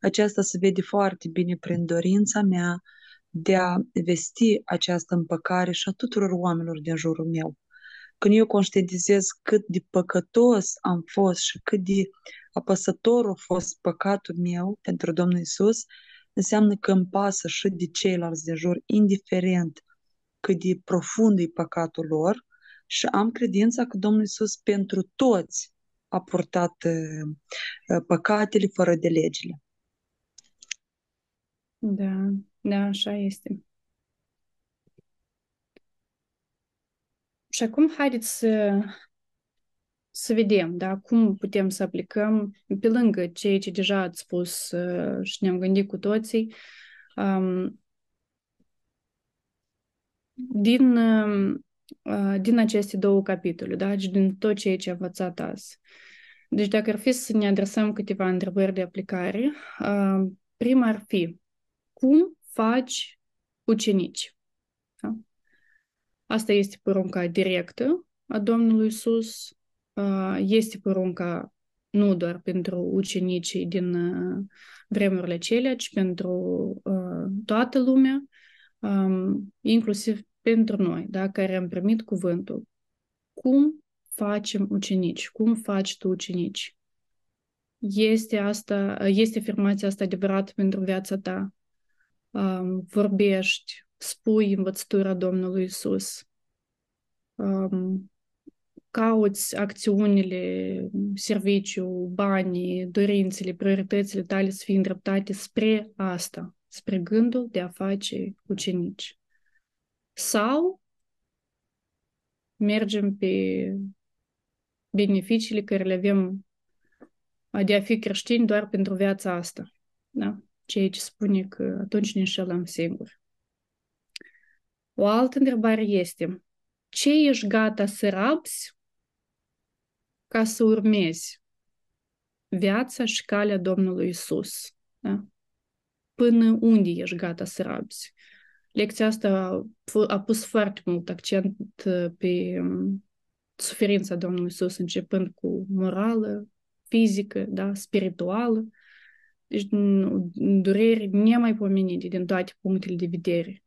aceasta se vede foarte bine prin dorința mea de a vesti această împăcare și a tuturor oamenilor din jurul meu. Când eu conștientizez cât de păcătos am fost și cât de apăsător a fost păcatul meu pentru Domnul Isus, înseamnă că îmi pasă și de ceilalți de jur, indiferent cât de profund e păcatul lor, și am credința că Domnul Isus pentru toți a purtat uh, păcatele fără de legile. Da, da, așa este. Și acum haideți să, să vedem da, cum putem să aplicăm, pe lângă ceea ce deja ați spus uh, și ne-am gândit cu toții, um, din, uh, din aceste două capitole, da, și din tot ceea ce am învățat azi. Deci dacă ar fi să ne adresăm câteva întrebări de aplicare, uh, prima ar fi, cum faci ucenici? Da? Asta este porunca directă a Domnului Isus. Este porunca nu doar pentru ucenicii din vremurile acelea, ci pentru toată lumea, inclusiv pentru noi, da, care am primit cuvântul. Cum facem ucenici? Cum faci tu ucenici? Este, asta, este afirmația asta adevărată pentru viața ta? Vorbești, spui învățătura Domnului Isus. Um, cauți acțiunile, serviciu, banii, dorințele, prioritățile tale să fie îndreptate spre asta, spre gândul de a face ucenici. Sau mergem pe beneficiile care le avem de a fi creștini doar pentru viața asta. Da? Ceea ce spune că atunci ne înșelăm singuri. O altă întrebare este, ce ești gata să rabzi ca să urmezi viața și calea Domnului Isus? Da? Până unde ești gata să rabzi? lecția asta a pus foarte mult accent pe suferința Domnului Isus, începând cu morală, fizică, da, spirituală, deci dureri nemaipomenite din toate punctele de vedere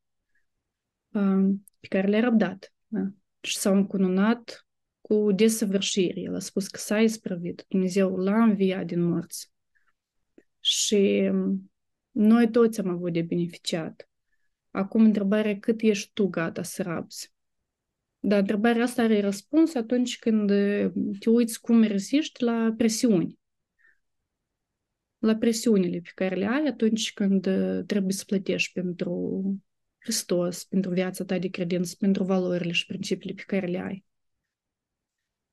pe care le-a răbdat. Da? Și s-au încununat cu desăvârșire. El a spus că s-a isprăvit. Dumnezeu l-a înviat din morți. Și noi toți am avut de beneficiat. Acum întrebarea cât ești tu gata să rabzi? Dar întrebarea asta are răspuns atunci când te uiți cum reziști la presiuni. La presiunile pe care le ai atunci când trebuie să plătești pentru Hristos, pentru viața ta de credință, pentru valorile și principiile pe care le ai.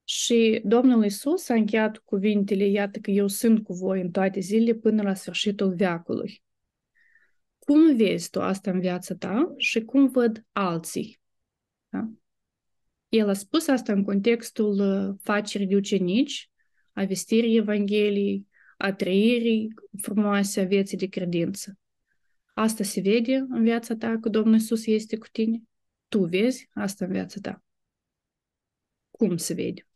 Și Domnul Isus a încheiat cuvintele, iată că eu sunt cu voi în toate zilele până la sfârșitul veacului. Cum vezi tu asta în viața ta și cum văd alții? Da? El a spus asta în contextul facerii de ucenici, a vestirii Evangheliei, a trăirii frumoase a vieții de credință. Asta se vede în viața ta că Domnul Isus este cu tine? Tu vezi asta în viața ta? Cum se vede?